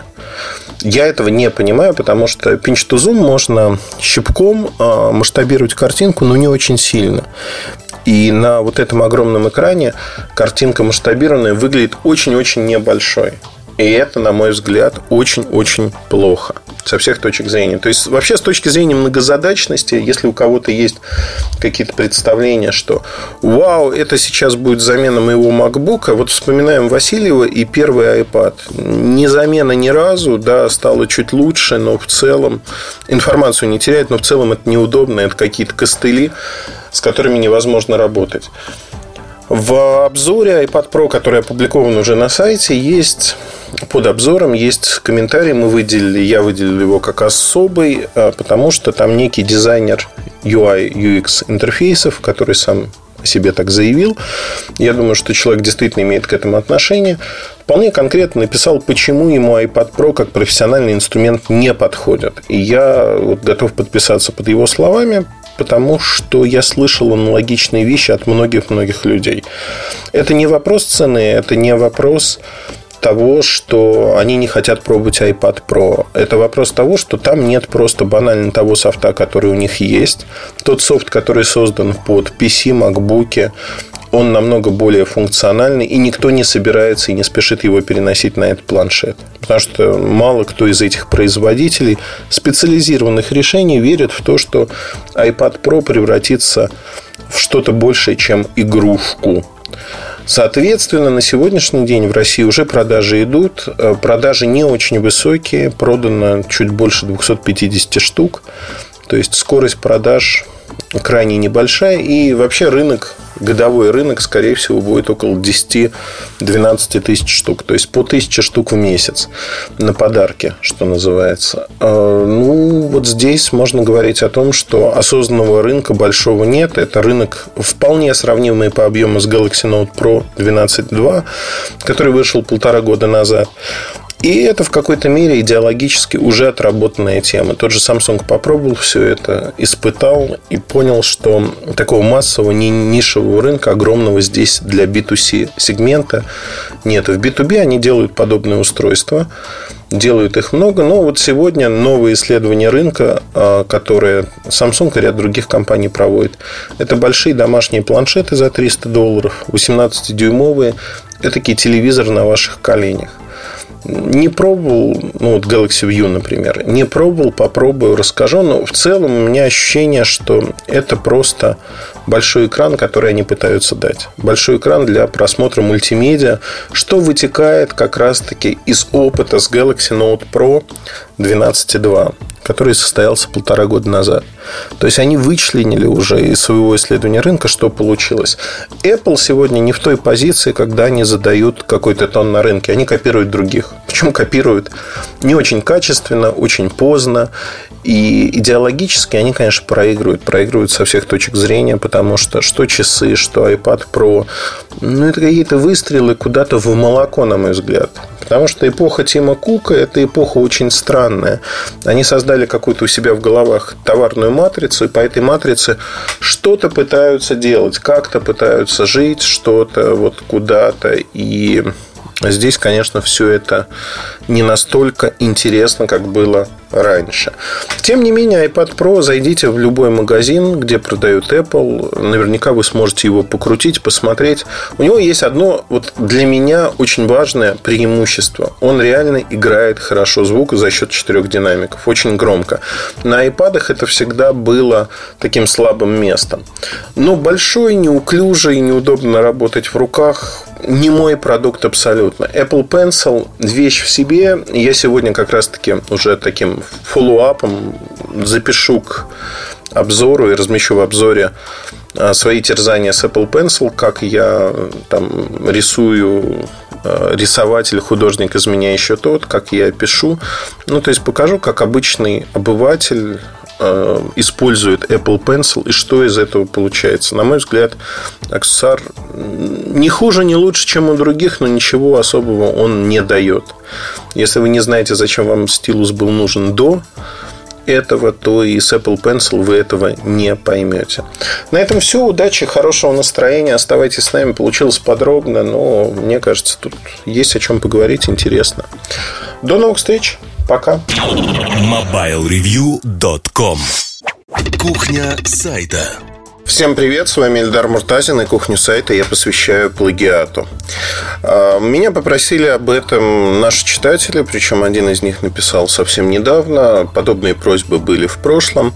Speaker 3: Я этого не понимаю, потому что pinch to zoom можно щипком а, масштабировать картинку, но не очень сильно. И на вот этом огромном экране картинка масштабированная выглядит очень-очень небольшой. И это, на мой взгляд, очень-очень плохо со всех точек зрения. То есть, вообще, с точки зрения многозадачности, если у кого-то есть какие-то представления, что вау, это сейчас будет замена моего MacBook, вот вспоминаем Васильева и первый iPad. Не замена ни разу, да, стало чуть лучше, но в целом информацию не теряет, но в целом это неудобно, это какие-то костыли, с которыми невозможно работать. В обзоре iPad Pro, который опубликован уже на сайте, есть под обзором есть комментарий, мы выделили, я выделил его как особый, а, потому что там некий дизайнер UI, UX интерфейсов, который сам себе так заявил. Я думаю, что человек действительно имеет к этому отношение. Вполне конкретно написал, почему ему iPad Pro как профессиональный инструмент не подходит. И я вот готов подписаться под его словами, потому что я слышал аналогичные вещи от многих-многих людей. Это не вопрос цены, это не вопрос того, что они не хотят пробовать iPad Pro. Это вопрос того, что там нет просто банально того софта, который у них есть. Тот софт, который создан под PC, MacBook, он намного более функциональный, и никто не собирается и не спешит его переносить на этот планшет. Потому что мало кто из этих производителей специализированных решений верит в то, что iPad Pro превратится в что-то большее, чем игрушку. Соответственно, на сегодняшний день в России уже продажи идут. Э, продажи не очень высокие. Продано чуть больше 250 штук. То есть скорость продаж крайне небольшая. И вообще рынок, годовой рынок, скорее всего, будет около 10-12 тысяч штук. То есть по 1000 штук в месяц на подарки, что называется. А, ну, вот здесь можно говорить о том, что осознанного рынка большого нет. Это рынок вполне сравнимый по объему с Galaxy Note Pro 12.2, который вышел полтора года назад. И это в какой-то мере идеологически уже отработанная тема. Тот же Samsung попробовал все это, испытал и понял, что такого массового, не нишевого рынка, огромного здесь для B2C сегмента нет. В B2B они делают подобные устройства, делают их много, но вот сегодня новые исследования рынка, а, которые Samsung и ряд других компаний проводят, это большие домашние планшеты за 300 долларов, 18-дюймовые, это такие телевизор на ваших коленях. Не пробовал, ну вот Galaxy View, например, не пробовал, попробую, расскажу. Но в целом у меня ощущение, что это просто большой экран, который они пытаются дать. Большой экран для просмотра мультимедиа, что вытекает как раз-таки из опыта с Galaxy Note Pro 12.2 который состоялся полтора года назад. То есть они вычленили уже из своего исследования рынка, что получилось. Apple сегодня не в той позиции, когда они задают какой-то тон на рынке. Они копируют других. Причем копируют не очень качественно, очень поздно. И идеологически они, конечно, проигрывают. Проигрывают со всех точек зрения, потому что что часы, что iPad Pro, ну, это какие-то выстрелы куда-то в молоко, на мой взгляд. Потому что эпоха Тима Кука – это эпоха очень странная. Они создали какую-то у себя в головах товарную матрицу, и по этой матрице что-то пытаются делать, как-то пытаются жить, что-то вот куда-то. И здесь, конечно, все это не настолько интересно, как было раньше. Тем не менее, iPad Pro зайдите в любой магазин, где продают Apple. Наверняка вы сможете его покрутить, посмотреть. У него есть одно вот для меня очень важное преимущество. Он реально играет хорошо звук за счет четырех динамиков. Очень громко. На iPad это всегда было таким слабым местом. Но большой, неуклюжий, неудобно работать в руках. Не мой продукт абсолютно. Apple Pencil – вещь в себе. Я сегодня как раз-таки уже таким фоллоуапом запишу к обзору и размещу в обзоре а, свои терзания с Apple Pencil, как я там рисую а, рисователь, художник из меня еще тот, как я пишу. Ну, то есть покажу, как обычный обыватель использует Apple Pencil и что из этого получается. На мой взгляд, аксессуар не хуже, не лучше, чем у других, но ничего особого он не дает. Если вы не знаете, зачем вам стилус был нужен до этого, то и с Apple Pencil вы этого не поймете. На этом все. Удачи, хорошего настроения. Оставайтесь с нами. Получилось подробно, но мне кажется, тут есть о чем поговорить. Интересно. До новых встреч. Пока.
Speaker 1: MobileReview.com Кухня сайта.
Speaker 3: Всем привет, с вами Эльдар Муртазин и кухню сайта я посвящаю плагиату. А, меня попросили об этом наши читатели, причем один из них написал совсем недавно. Подобные просьбы были в прошлом.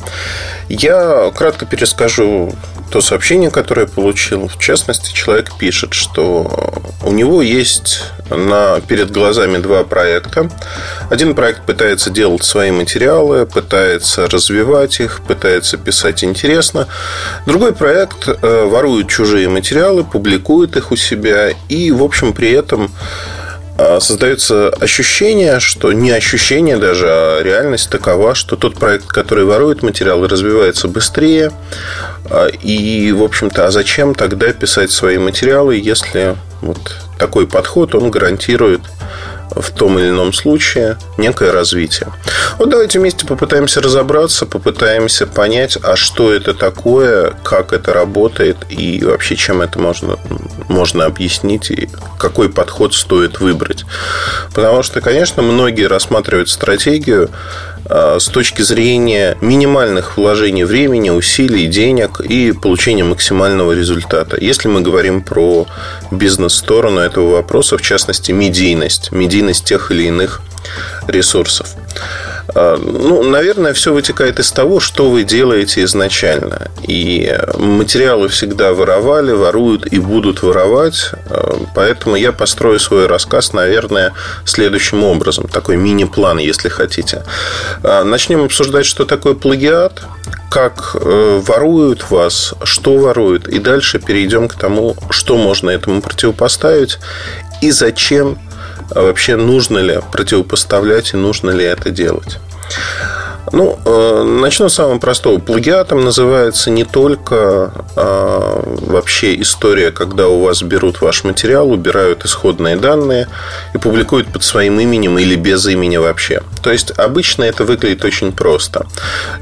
Speaker 3: Я кратко перескажу то сообщение, которое я получил. В частности, человек пишет, что у него есть на, перед глазами два проекта. Один проект пытается делать свои материалы, пытается развивать их, пытается писать интересно. Другой проект э, ворует чужие материалы, публикует их у себя и, в общем, при этом а, создается ощущение, что не ощущение даже, а реальность такова, что тот проект, который ворует материалы, развивается быстрее. А, и, в общем-то, а зачем тогда писать свои материалы, если вот такой подход, он гарантирует в том или ином случае некое развитие. Вот давайте вместе попытаемся разобраться, попытаемся понять, а что это такое, как это работает и вообще чем это можно, можно объяснить и какой подход стоит выбрать. Потому что, конечно, многие рассматривают стратегию с точки зрения минимальных вложений времени, усилий, денег и получения максимального результата. Если мы говорим про бизнес-сторону этого вопроса, в частности, медийность, медийность тех или иных ресурсов. А, ну, наверное, все вытекает из того, что вы делаете изначально. И материалы всегда воровали, воруют и будут воровать. А, поэтому я построю свой рассказ, наверное, следующим образом. Такой мини-план, если хотите. А, начнем обсуждать, что такое плагиат, как э, воруют вас, что воруют. И дальше перейдем к тому, что можно этому противопоставить и зачем а вообще нужно ли противопоставлять и нужно ли это делать. Ну, э, начну с самого простого. Плагиатом называется не только э, вообще история, когда у вас берут ваш материал, убирают исходные данные и публикуют под своим именем или без имени вообще. То есть обычно это выглядит очень просто.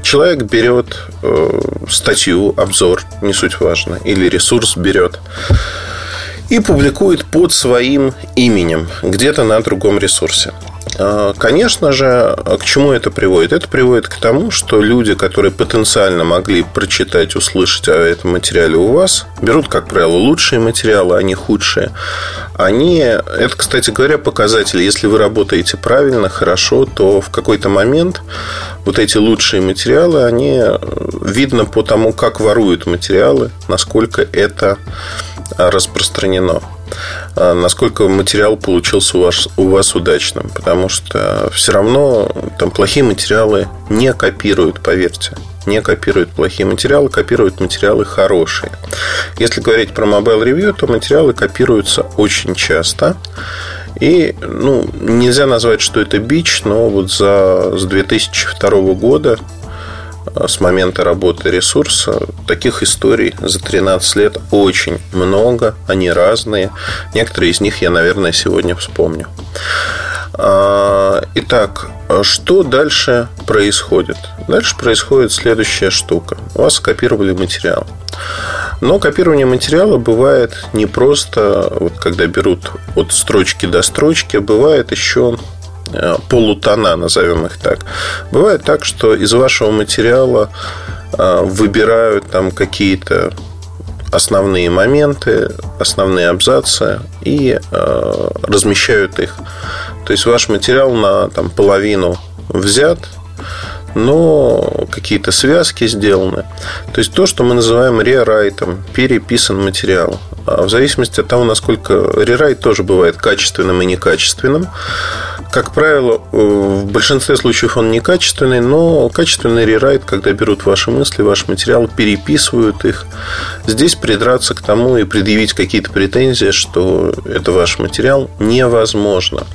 Speaker 3: Человек берет э, статью, обзор, не суть важно, или ресурс берет и публикует под своим именем где-то на другом ресурсе. А, конечно же, к чему это приводит? Это приводит к тому, что люди, которые потенциально могли прочитать, услышать о этом материале у вас, берут, как правило, лучшие материалы, а не худшие. Они, это, кстати говоря, показатель. Если вы работаете правильно, хорошо, то в какой-то момент вот эти лучшие материалы, они э, видно по тому, как воруют материалы, насколько это распространено. А насколько материал получился у вас, у вас удачным. Потому что все равно там плохие материалы не копируют, поверьте. Не копируют плохие материалы, копируют материалы хорошие. Если говорить про Mobile Review, то материалы копируются очень часто. И ну, нельзя назвать, что это бич, но вот за, с 2002 года с момента работы ресурса. Таких историй за 13 лет очень много, они разные. Некоторые из них я, наверное, сегодня вспомню. А, итак, что дальше происходит? Дальше происходит следующая штука. У вас скопировали материал. Но копирование материала бывает не просто, вот когда берут от строчки до строчки, бывает еще полутона, назовем их так. Бывает так, что из вашего материала э, выбирают там какие-то основные моменты, основные абзацы и э, размещают их. То есть ваш материал на там, половину взят, но какие-то связки сделаны. То есть то, что мы называем рерайтом, переписан материал. А в зависимости от того, насколько рерайт тоже бывает качественным и некачественным. Как правило, в большинстве случаев он некачественный, но качественный рерайт, когда берут ваши мысли, ваш материал, переписывают их. Здесь придраться к тому и предъявить какие-то претензии, что это ваш материал, невозможно.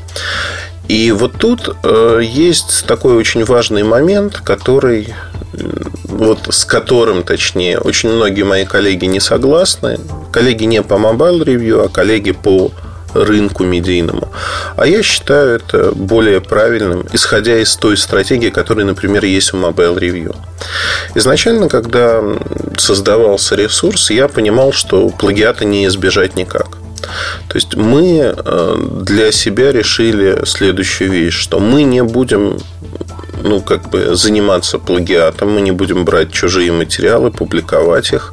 Speaker 3: И вот тут э, есть такой очень важный момент, который вот с которым, точнее, очень многие мои коллеги не согласны. Коллеги не по Mobile Review, а коллеги по рынку медийному. А я считаю это более правильным, исходя из той стратегии, которая, например, есть у Mobile Review. Изначально, когда создавался ресурс, я понимал, что плагиата не избежать никак. То есть мы э, для себя решили следующую вещь, что мы не будем ну, как бы заниматься плагиатом, мы не будем брать чужие материалы, публиковать их.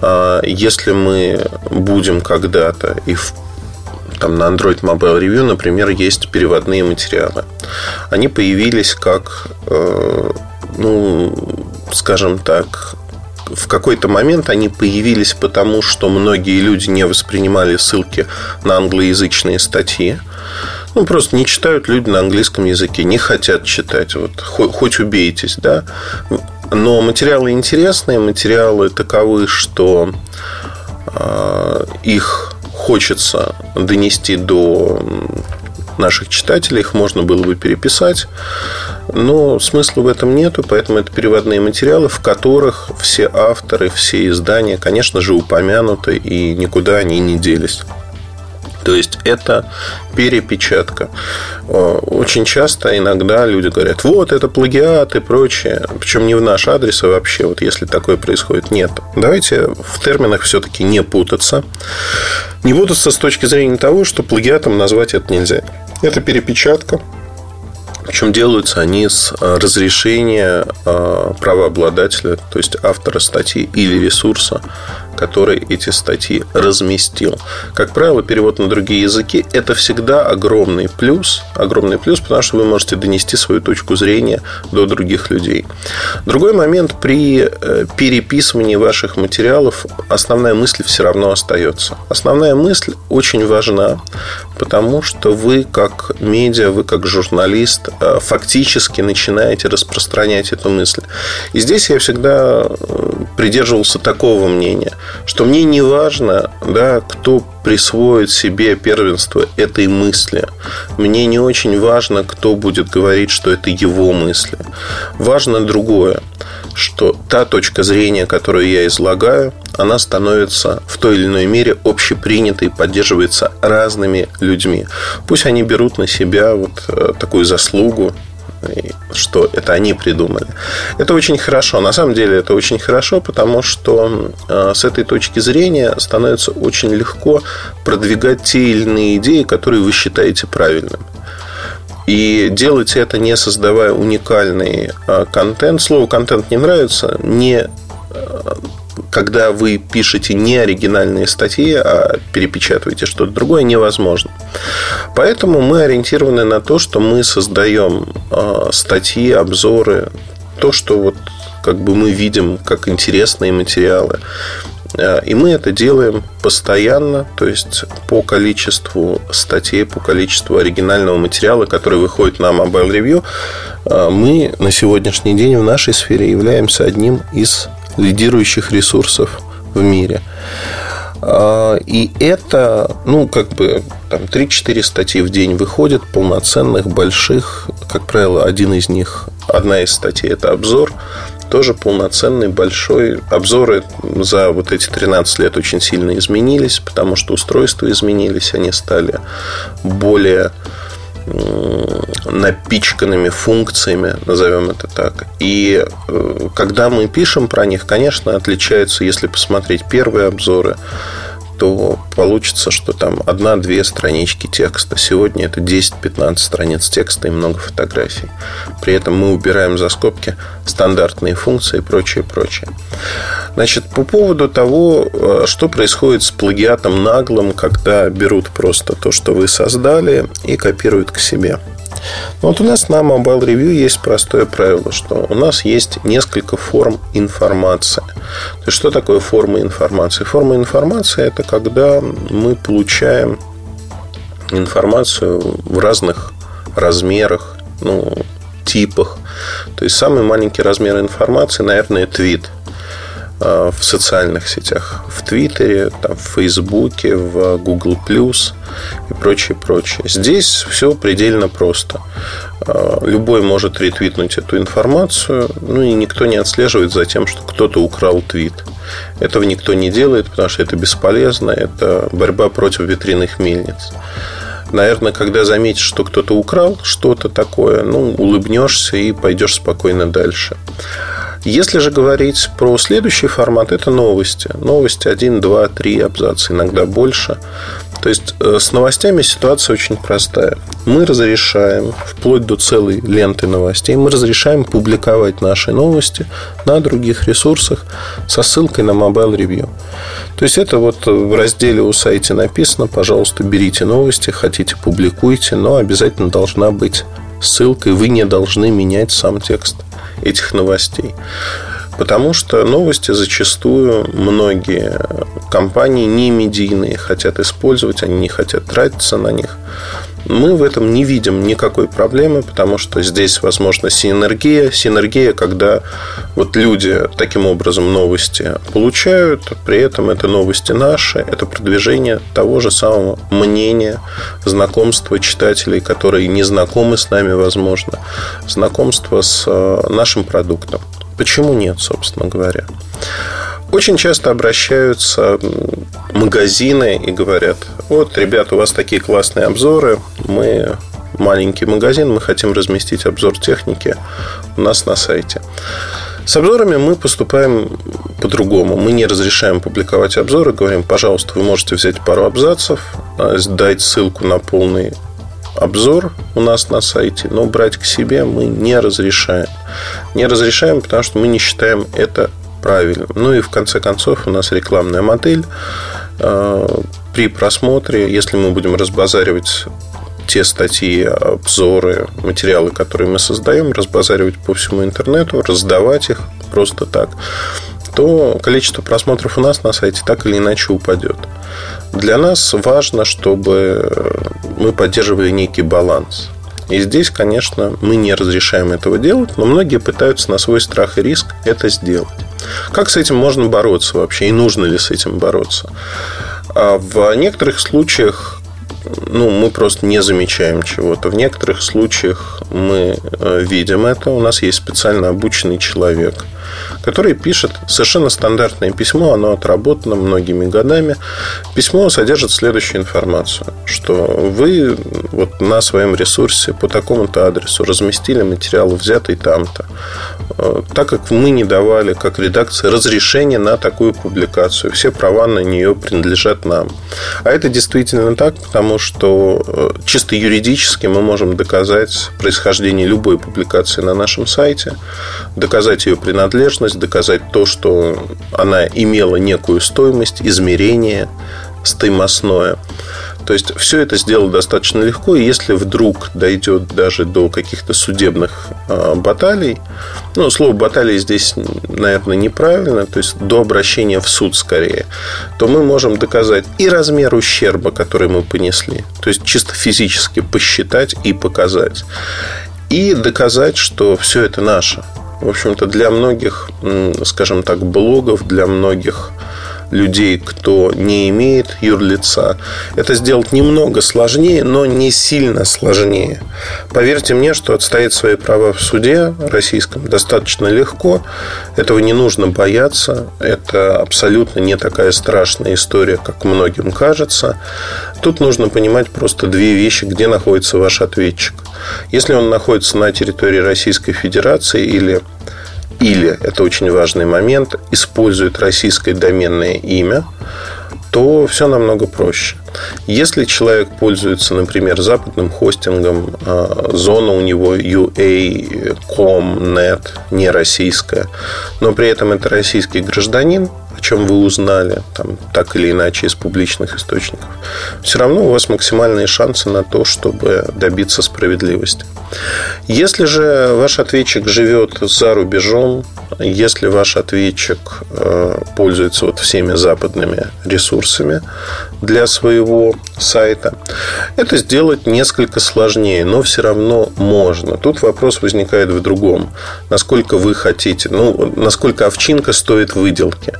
Speaker 3: А если мы будем когда-то и в там на Android Mobile Review, например, есть переводные материалы. Они появились как, э, ну, скажем так, в какой-то момент они появились потому, что многие люди не воспринимали ссылки на англоязычные статьи. Ну, просто не читают люди на английском языке, не хотят читать. Вот, хоть, хоть убейтесь, да. Но материалы интересные, материалы таковы, что э, их хочется донести до наших читателей, их можно было бы переписать, но смысла в этом нету, поэтому это переводные материалы, в которых все авторы, все издания, конечно же, упомянуты и никуда они не делись. То есть это перепечатка. Очень часто иногда люди говорят, вот это плагиат и прочее. Причем не в наш адрес, а вообще, вот если такое происходит, нет. Давайте в терминах все-таки не путаться. Не путаться с точки зрения того, что плагиатом назвать это нельзя. Это перепечатка. Причем делаются они с а, разрешения а, правообладателя, то есть автора статьи или ресурса, который эти статьи разместил. Как правило, перевод на другие языки – это всегда огромный плюс, огромный плюс, потому что вы можете донести свою точку зрения до других людей. Другой момент – при э, переписывании ваших материалов основная мысль все равно остается. Основная мысль очень важна, потому что вы как медиа, вы как журналист э, фактически начинаете распространять эту мысль. И здесь я всегда э, придерживался такого мнения – что мне не важно, да, кто присвоит себе первенство этой мысли. Мне не очень важно, кто будет говорить, что это его мысли. Важно другое, что та точка зрения, которую я излагаю, она становится в той или иной мере общепринятой, поддерживается разными людьми. Пусть они берут на себя вот э, такую заслугу, что это они придумали. Это очень хорошо. На самом деле это очень хорошо, потому что э, с этой точки зрения становится очень легко продвигать те или иные идеи, которые вы считаете правильными. И делать это не создавая уникальный э, контент. Слово контент не нравится, не э, когда вы пишете не оригинальные статьи, а перепечатываете что-то другое, невозможно. Поэтому мы ориентированы на то, что мы создаем а, статьи, обзоры, то, что вот как бы мы видим как интересные материалы. А, и мы это делаем постоянно, то есть по количеству статей, по количеству оригинального материала, который выходит на Mobile Review, а, мы на сегодняшний день в нашей сфере являемся одним из лидирующих ресурсов в мире. А, и это, ну, как бы, там 3-4 статьи в день выходят, полноценных, больших. Как правило, один из них, одна из статей – это обзор. Тоже полноценный, большой. Обзоры за вот эти 13 лет очень сильно изменились, потому что устройства изменились, они стали более напичканными функциями, назовем это так. И э, когда мы пишем про них, конечно, отличаются, если посмотреть первые обзоры, то получится, что там одна-две странички текста. Сегодня это 10-15 страниц текста и много фотографий. При этом мы убираем за скобки стандартные функции и прочее, прочее. Значит, по поводу того, э, что происходит с плагиатом наглым, когда берут просто то, что вы создали, и копируют к себе. Но вот у нас на Mobile Review есть простое правило, что у нас есть несколько форм информации. То есть, что такое форма информации? Форма информации – это когда мы получаем информацию в разных размерах, ну, типах. То есть, самый маленький размер информации, наверное, твит – в социальных сетях, в Твиттере, там, в Фейсбуке, в Google и прочее, прочее. Здесь все предельно просто. Э, любой может ретвитнуть эту информацию, ну и никто не отслеживает за тем, что кто-то украл твит. Этого никто не делает, потому что это бесполезно, это борьба против ветряных мельниц. Наверное, когда заметишь, что кто-то украл что-то такое, ну, улыбнешься и пойдешь спокойно дальше. Если же говорить про следующий формат, это новости. Новости 1, 2, 3 абзаца, иногда больше. То есть э, с новостями ситуация очень простая. Мы разрешаем, вплоть до целой ленты новостей, мы разрешаем публиковать наши новости на других ресурсах со ссылкой на Mobile Review. То есть это вот в разделе у сайте написано, пожалуйста, берите новости, хотите публикуйте, но обязательно должна быть ссылка, и вы не должны менять сам текст этих новостей. Потому что новости зачастую многие компании не медийные хотят использовать, они не хотят тратиться на них. Мы в этом не видим никакой проблемы, потому что здесь возможна синергия. Синергия, когда вот люди таким образом новости получают, при этом это новости наши, это продвижение того же самого мнения, знакомства читателей, которые не знакомы с нами, возможно, знакомство с э, нашим продуктом. Почему нет, собственно говоря? Очень часто обращаются магазины и говорят, вот, ребята, у вас такие классные обзоры, мы маленький магазин, мы хотим разместить обзор техники у нас на сайте. С обзорами мы поступаем по-другому. Мы не разрешаем публиковать обзоры, говорим, пожалуйста, вы можете взять пару абзацев, а, дать ссылку на полный обзор у нас на сайте, но брать к себе мы не разрешаем. Не разрешаем, потому что мы не считаем это правильным. Ну и в конце концов у нас рекламная модель. А, при просмотре, если мы будем разбазаривать те статьи, обзоры, материалы, которые мы создаем, разбазаривать по всему интернету, раздавать их просто так, то количество просмотров у нас на сайте так или иначе упадет. Для нас важно, чтобы мы поддерживали некий баланс. И здесь, конечно, мы не разрешаем этого делать, но многие пытаются на свой страх и риск это сделать. Как с этим можно бороться вообще? И нужно ли с этим бороться? А в некоторых случаях ну, мы просто не замечаем чего-то. В некоторых случаях мы э, видим это. У нас есть специально обученный человек, который пишет совершенно стандартное письмо, оно отработано многими годами. Письмо содержит следующую информацию, что вы вот на своем ресурсе по такому-то адресу разместили материал, взятый там-то, э, так как мы не давали, как редакция, разрешения на такую публикацию. Все права на нее принадлежат нам. А это действительно так, потому что э, чисто юридически мы можем доказать происхождение любой публикации на нашем сайте, доказать ее принадлежность, доказать то, что она имела некую стоимость, измерение стоимостное. То есть все это сделать достаточно легко, и если вдруг дойдет даже до каких-то судебных э, баталий, ну, слово баталии здесь, наверное, неправильно, то есть до обращения в суд скорее, то мы можем доказать и размер ущерба, который мы понесли, то есть чисто физически посчитать и показать, и доказать, что все это наше в общем-то, для многих, скажем так, блогов, для многих людей, кто не имеет юрлица. Это сделать немного сложнее, но не сильно сложнее. Поверьте мне, что отстоять свои права в суде российском достаточно легко. Этого не нужно бояться. Это абсолютно не такая страшная история, как многим кажется. Тут нужно понимать просто две вещи, где находится ваш ответчик. Если он находится на территории Российской Федерации или или, это очень важный момент, использует российское доменное имя, то все намного проще. Если человек пользуется, например, западным хостингом, а, зона у него UA.com.net, не российская, но при этом это российский гражданин, чем вы узнали, там, так или иначе, из публичных источников, все равно у вас максимальные шансы на то, чтобы добиться справедливости. Если же ваш ответчик живет за рубежом, если ваш ответчик э, пользуется вот всеми западными ресурсами для своего сайта, это сделать несколько сложнее, но все равно можно. Тут вопрос возникает в другом. Насколько вы хотите, ну, насколько овчинка стоит выделки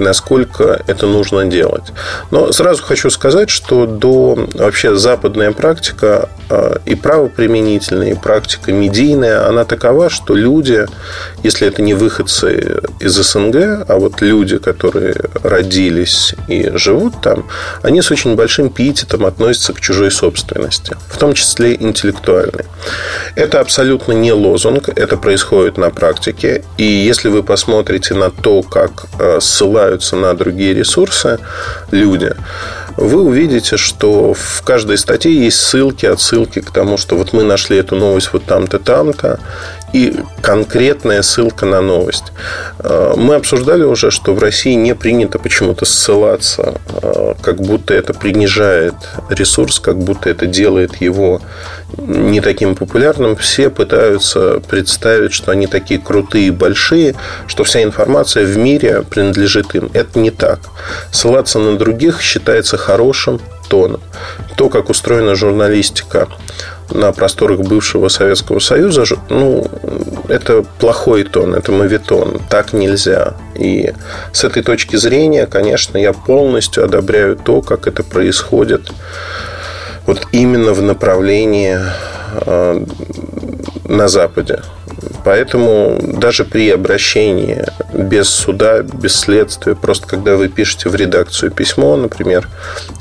Speaker 3: и насколько это нужно делать. Но сразу хочу сказать, что до вообще западная практика э, и правоприменительная, и практика медийная, она такова, что люди, если это не выход выходцы из СНГ, а вот люди, которые родились и живут там, они с очень большим пиететом относятся к чужой собственности, в том числе интеллектуальной. Это абсолютно не лозунг, это происходит на практике. И если вы посмотрите на то, как э, ссылаются на другие ресурсы люди, вы увидите, что в каждой статье есть ссылки, отсылки к тому, что вот мы нашли эту новость вот там-то, там-то, и конкретная ссылка на новость. Э, мы обсуждали уже, что в России не принято почему-то ссылаться, э, как будто это принижает ресурс, как будто это делает его не таким популярным. Все пытаются представить, что они такие крутые и большие, что вся информация в мире принадлежит им. Это не так. Ссылаться на других считается хорошим тоном. То, как устроена журналистика на просторах бывшего Советского Союза, ну, это плохой тон, это мавитон. Так нельзя. И с этой точки зрения, конечно, я полностью одобряю то, как это происходит вот именно в направлении э, на Западе. Поэтому даже при обращении без суда, без следствия, просто когда вы пишете в редакцию письмо, например,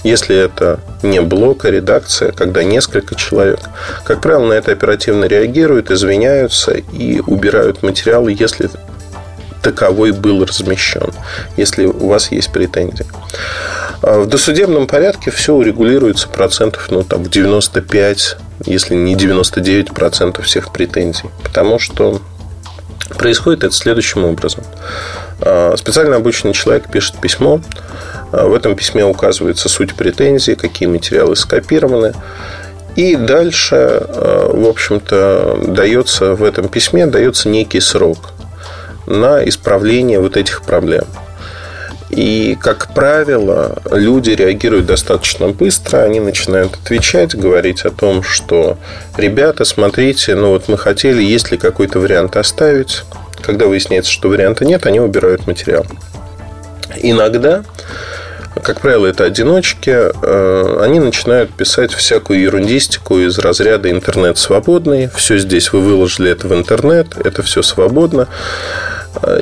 Speaker 3: если это не блок, а редакция, когда несколько человек, как правило, на это оперативно реагируют, извиняются и убирают материалы, если таковой был размещен, если у вас есть претензии. А в досудебном порядке все урегулируется процентов ну, там, в 95 если не 99% всех претензий. Потому что происходит это следующим образом. А, специально обученный человек пишет письмо. А, в этом письме указывается суть претензий, какие материалы скопированы. И дальше, в общем-то, дается в этом письме дается некий срок на исправление вот этих проблем. И, как правило, люди реагируют достаточно быстро. Они начинают отвечать, говорить о том, что ребята, смотрите, ну вот мы хотели, есть ли какой-то вариант оставить. Когда выясняется, что варианта нет, они убирают материал. Иногда, как правило, это одиночки, э, они начинают писать всякую ерундистику из разряда интернет свободный. Все здесь вы выложили это в интернет, это все свободно.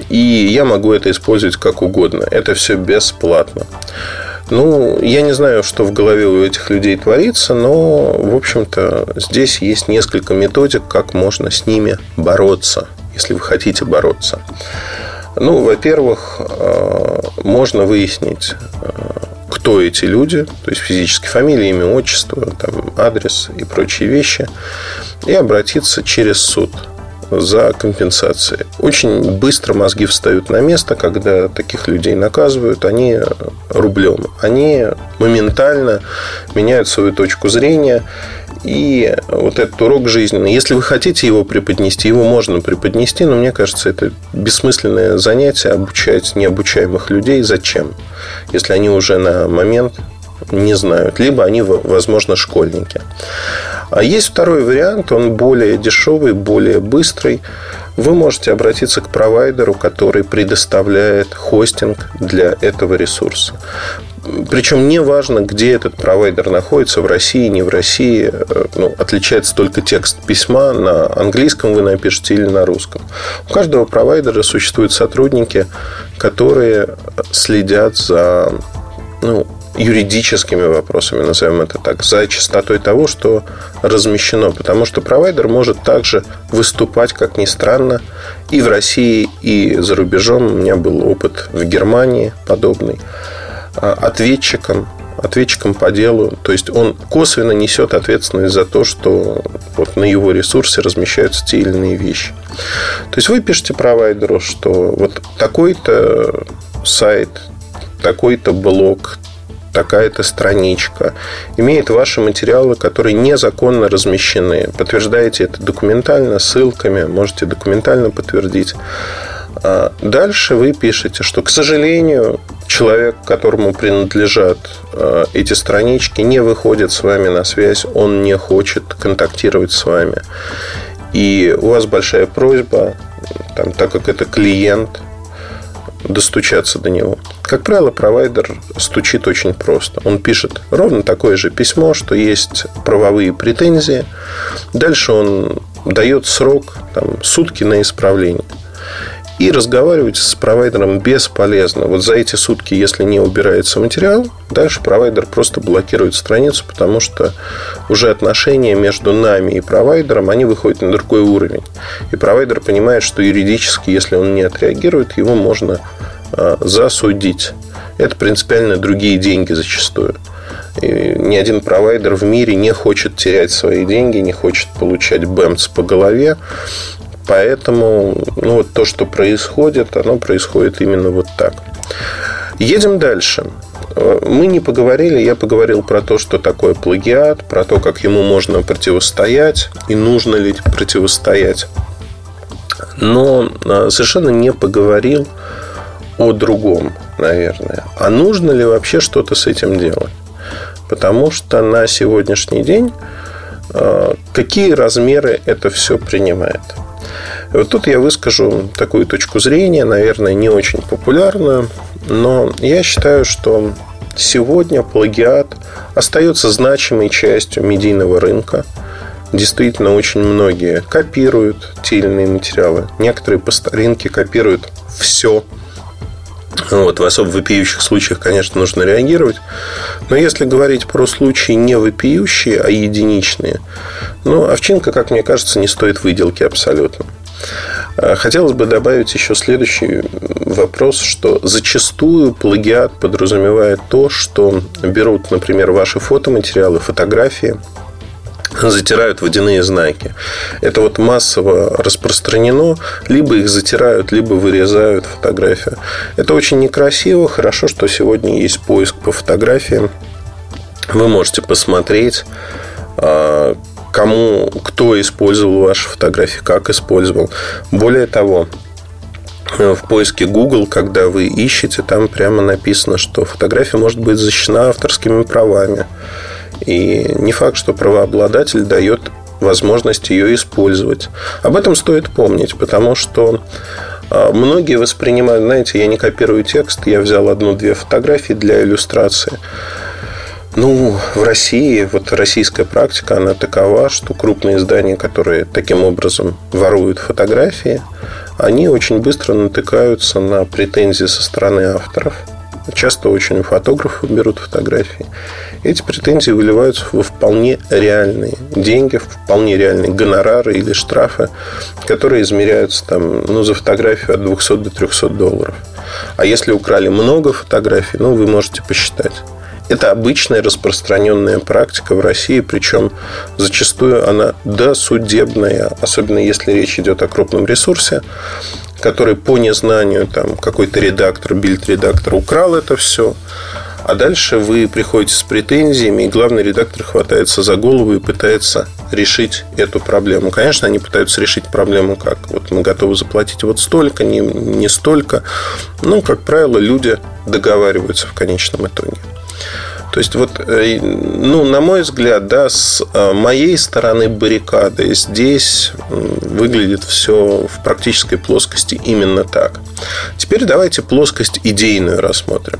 Speaker 3: И я могу это использовать как угодно. Это все бесплатно. Ну, я не знаю, что в голове у этих людей творится, но, в общем-то, здесь есть несколько методик, как можно с ними бороться, если вы хотите бороться. Ну, во-первых, э, можно выяснить, э, кто эти люди, то есть физически фамилия, имя, отчество, там, адрес и прочие вещи, и обратиться через суд за компенсацией. Очень быстро мозги встают на место, когда таких людей наказывают, они рублем. Они моментально меняют свою точку зрения. И вот этот урок жизненный, если вы хотите его преподнести, его можно преподнести, но мне кажется, это бессмысленное занятие обучать необучаемых людей. Зачем? Если они уже на момент не знают. Либо они, возможно, школьники. А есть второй вариант, он более дешевый, более быстрый. Вы можете обратиться к провайдеру, который предоставляет хостинг для этого ресурса. Причем не важно, где этот провайдер находится, в России, не в России. Ну, отличается только текст письма. На английском вы напишете или на русском. У каждого провайдера существуют сотрудники, которые следят за ну, юридическими вопросами, назовем это так, за чистотой того, что размещено. Потому что провайдер может также выступать, как ни странно, и в России, и за рубежом. У меня был опыт в Германии подобный. А, ответчиком, ответчиком по делу. То есть он косвенно несет ответственность за то, что вот на его ресурсе размещаются те или иные вещи. То есть вы пишете провайдеру, что вот такой-то сайт, такой-то блог, такая-то страничка, имеет ваши материалы, которые незаконно размещены. Подтверждаете это документально, ссылками, можете документально подтвердить. А дальше вы пишете, что, к сожалению, человек, которому принадлежат а, эти странички, не выходит с вами на связь, он не хочет контактировать с вами. И у вас большая просьба, там, так как это клиент, достучаться до него. Как правило, провайдер стучит очень просто. Он пишет ровно такое же письмо, что есть правовые претензии. Дальше он дает срок, там, сутки на исправление. И разговаривать с провайдером бесполезно. Вот за эти сутки, если не убирается материал, дальше провайдер просто блокирует страницу, потому что уже отношения между нами и провайдером, они выходят на другой уровень. И провайдер понимает, что юридически, если он не отреагирует, его можно а, засудить. Это принципиально другие деньги зачастую. И ни один провайдер в мире не хочет терять свои деньги, не хочет получать бэмс по голове. Поэтому ну, вот то, что происходит, оно происходит именно вот так. Едем дальше. Мы не поговорили, я поговорил про то, что такое плагиат, про то, как ему можно противостоять и нужно ли противостоять. Но а, совершенно не поговорил о другом, наверное. А нужно ли вообще что-то с этим делать? Потому что на сегодняшний день а, какие размеры это все принимает? И вот тут я выскажу такую точку зрения, наверное, не очень популярную, но я считаю, что сегодня плагиат остается значимой частью медийного рынка. Действительно, очень многие копируют те или иные материалы. Некоторые по старинке копируют все вот, в особо вопиющих случаях, конечно, нужно реагировать. Но если говорить про случаи не вопиющие, а единичные, ну, овчинка, как мне кажется, не стоит выделки абсолютно. А, хотелось бы добавить еще следующий вопрос, что зачастую плагиат подразумевает то, что берут, например, ваши фотоматериалы, фотографии – затирают водяные знаки. Это вот массово распространено. Либо их затирают, либо вырезают фотографию. Это очень некрасиво. Хорошо, что сегодня есть поиск по фотографиям. Вы можете посмотреть, а, кому, кто использовал ваши фотографии, как использовал. Более того, в поиске Google, когда вы ищете, там прямо написано, что фотография может быть защищена авторскими правами. И не факт, что правообладатель дает возможность ее использовать. Об этом стоит помнить, потому что а, многие воспринимают, знаете, я не копирую текст, я взял одну-две фотографии для иллюстрации. Ну, в России, вот российская практика, она такова, что крупные издания, которые таким образом воруют фотографии, они очень быстро натыкаются на претензии со стороны авторов – Часто очень фотографы берут фотографии. Эти претензии выливаются во вполне реальные деньги, в вполне реальные гонорары или штрафы, которые измеряются там, ну, за фотографию от 200 до 300 долларов. А если украли много фотографий, ну, вы можете посчитать. Это обычная распространенная практика в России, причем зачастую она досудебная, особенно если речь идет о крупном ресурсе который по незнанию там какой-то редактор, бильд-редактор украл это все. А дальше вы приходите с претензиями, и главный редактор хватается за голову и пытается решить эту проблему. Конечно, они пытаются решить проблему как? Вот мы готовы заплатить вот столько, не, не столько. Но, как правило, люди договариваются в конечном итоге. То есть, вот, э, ну, на мой взгляд, да, с э, моей стороны баррикады здесь выглядит все в практической плоскости именно так. Теперь давайте плоскость идейную рассмотрим.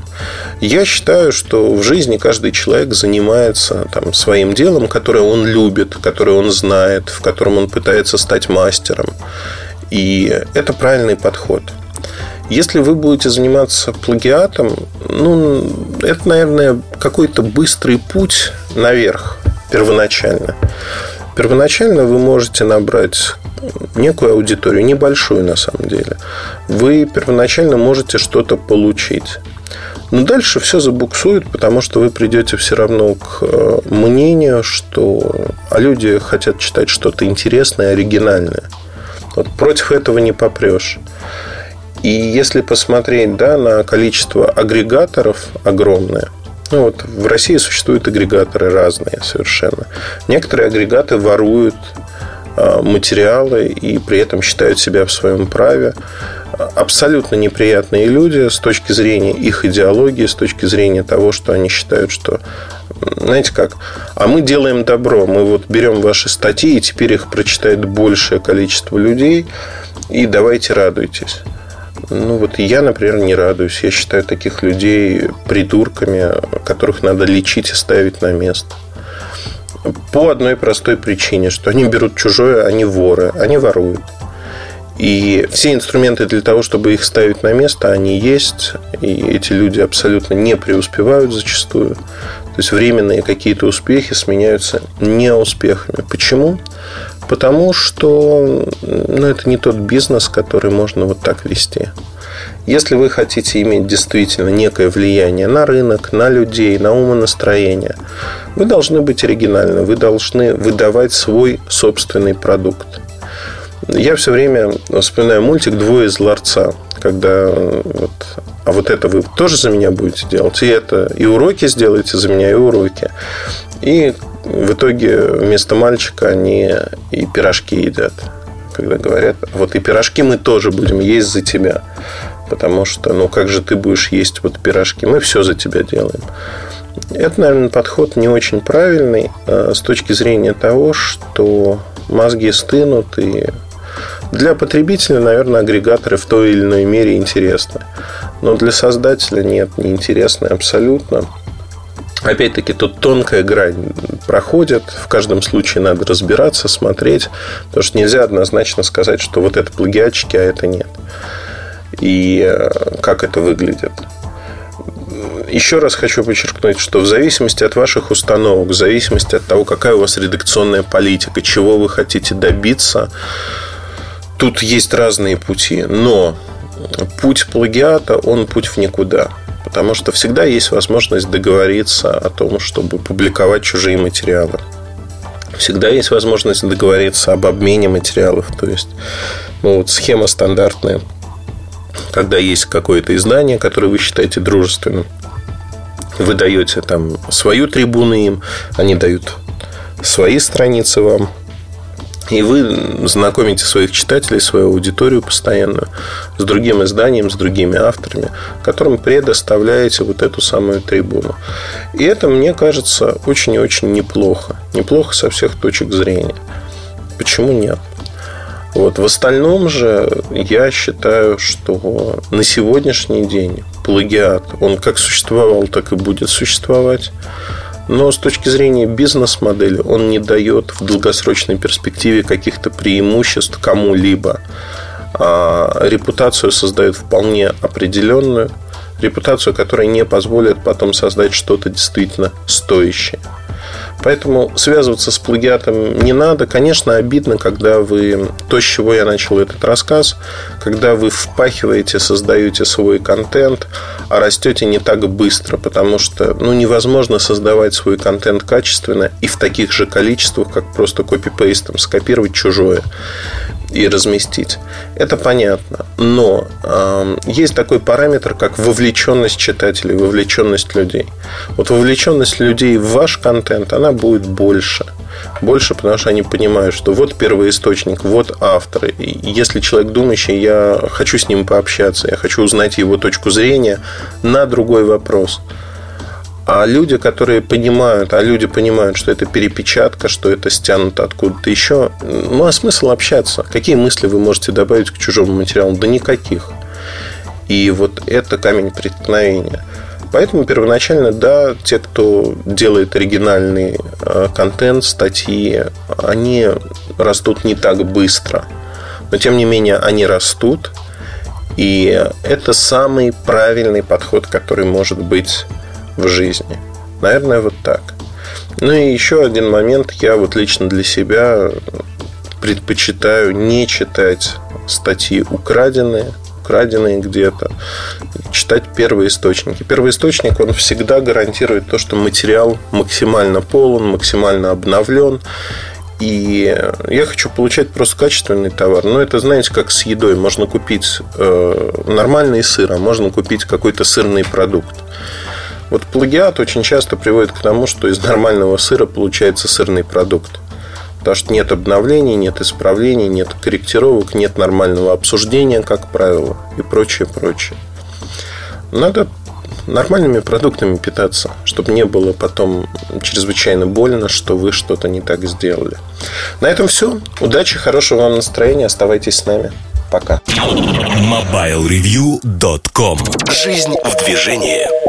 Speaker 3: Я считаю, что в жизни каждый человек занимается там, своим делом, которое он любит, которое он знает, в котором он пытается стать мастером. И это правильный подход. Если вы будете заниматься плагиатом, ну, это, наверное, какой-то быстрый путь наверх первоначально. Первоначально вы можете набрать некую аудиторию, небольшую на самом деле. Вы первоначально можете что-то получить. Но дальше все забуксует, потому что вы придете все равно к э, мнению, что а люди хотят читать что-то интересное, оригинальное. Вот против этого не попрешь. И если посмотреть да, на количество агрегаторов огромное, ну вот в России существуют агрегаторы разные совершенно. Некоторые агрегаты воруют а, материалы и при этом считают себя в своем праве. Абсолютно неприятные люди с точки зрения их идеологии, с точки зрения того, что они считают, что знаете как, а мы делаем добро, мы вот берем ваши статьи, и теперь их прочитает большее количество людей, и давайте радуйтесь. Ну, вот я, например, не радуюсь. Я считаю таких людей придурками, которых надо лечить и ставить на место. По одной простой причине, что они берут чужое, они воры, они воруют. И все инструменты для того, чтобы их ставить на место, они есть. И эти люди абсолютно не преуспевают зачастую. То есть временные какие-то успехи сменяются неуспехами. Почему? Потому что ну, это не тот бизнес, который можно вот так вести. Если вы хотите иметь действительно некое влияние на рынок, на людей, на умонастроение, вы должны быть оригинальны, вы должны выдавать свой собственный продукт. Я все время вспоминаю мультик «Двое из ларца», когда вот, а вот это вы тоже за меня будете делать, и это, и уроки сделаете за меня, и уроки. И в итоге вместо мальчика они и пирожки едят. Когда говорят, вот и пирожки мы тоже будем есть за тебя. Потому что, ну как же ты будешь есть вот пирожки? Мы все за тебя делаем. Это, наверное, подход не очень правильный а с точки зрения того, что мозги стынут и для потребителя, наверное, агрегаторы в той или иной мере интересны. Но для создателя нет, не интересны абсолютно. Опять-таки, тут тонкая грань проходит. В каждом случае надо разбираться, смотреть. Потому что нельзя однозначно сказать, что вот это плагиатчики, а это нет. И э, как это выглядит. Еще раз хочу подчеркнуть, что в зависимости от ваших установок, в зависимости от того, какая у вас редакционная политика, чего вы хотите добиться, Тут есть разные пути, но путь плагиата, он путь в никуда. Потому что всегда есть возможность договориться о том, чтобы публиковать чужие материалы. Всегда есть возможность договориться об обмене материалов. То есть, ну, вот схема стандартная. Когда есть какое-то издание, которое вы считаете дружественным, вы даете там свою трибуну им, они дают свои страницы вам, и вы знакомите своих читателей, свою аудиторию постоянно с другим изданием, с другими авторами, которым предоставляете вот эту самую трибуну. И это, мне кажется, очень и очень неплохо. Неплохо со всех точек зрения. Почему нет? Вот. В остальном же я считаю, что на сегодняшний день плагиат, он как существовал, так и будет существовать. Но с точки зрения бизнес-модели он не дает в долгосрочной перспективе каких-то преимуществ кому-либо. А репутацию создает вполне определенную, репутацию, которая не позволит потом создать что-то действительно стоящее. Поэтому связываться с плагиатом не надо. Конечно, обидно, когда вы... То, с чего я начал этот рассказ, когда вы впахиваете, создаете свой контент, а растете не так быстро, потому что ну, невозможно создавать свой контент качественно и в таких же количествах, как просто копипейстом скопировать чужое и разместить. Это понятно. Но э, есть такой параметр, как вовлеченность читателей, вовлеченность людей. Вот вовлеченность людей в ваш контент, она будет больше. Больше, потому что они понимают, что вот первый источник, вот автор. И если человек думающий, я хочу с ним пообщаться, я хочу узнать его точку зрения на другой вопрос – а люди, которые понимают, а люди понимают, что это перепечатка, что это стянуто откуда-то еще, ну а смысл общаться? Какие мысли вы можете добавить к чужому материалу? Да никаких. И вот это камень преткновения. Поэтому первоначально, да, те, кто делает оригинальный э, контент, статьи, они растут не так быстро. Но, тем не менее, они растут. И это самый правильный подход, который может быть в жизни. Наверное, вот так. Ну и еще один момент. Я вот лично для себя предпочитаю не читать статьи украденные, украденные где-то, читать первые источники. Первый источник, он всегда гарантирует то, что материал максимально полон, максимально обновлен, и я хочу получать просто качественный товар. Но это, знаете, как с едой. Можно купить э, нормальный сыр, а можно купить какой-то сырный продукт. Вот плагиат очень часто приводит к тому, что из нормального сыра получается сырный продукт. Потому что нет обновлений, нет исправлений, нет корректировок, нет нормального обсуждения, как правило, и прочее, прочее. Надо нормальными продуктами питаться, чтобы не было потом чрезвычайно больно, что вы что-то не так сделали. На этом все. Удачи, хорошего вам настроения. Оставайтесь с нами. Пока.
Speaker 1: MobileReview.com Жизнь в движении.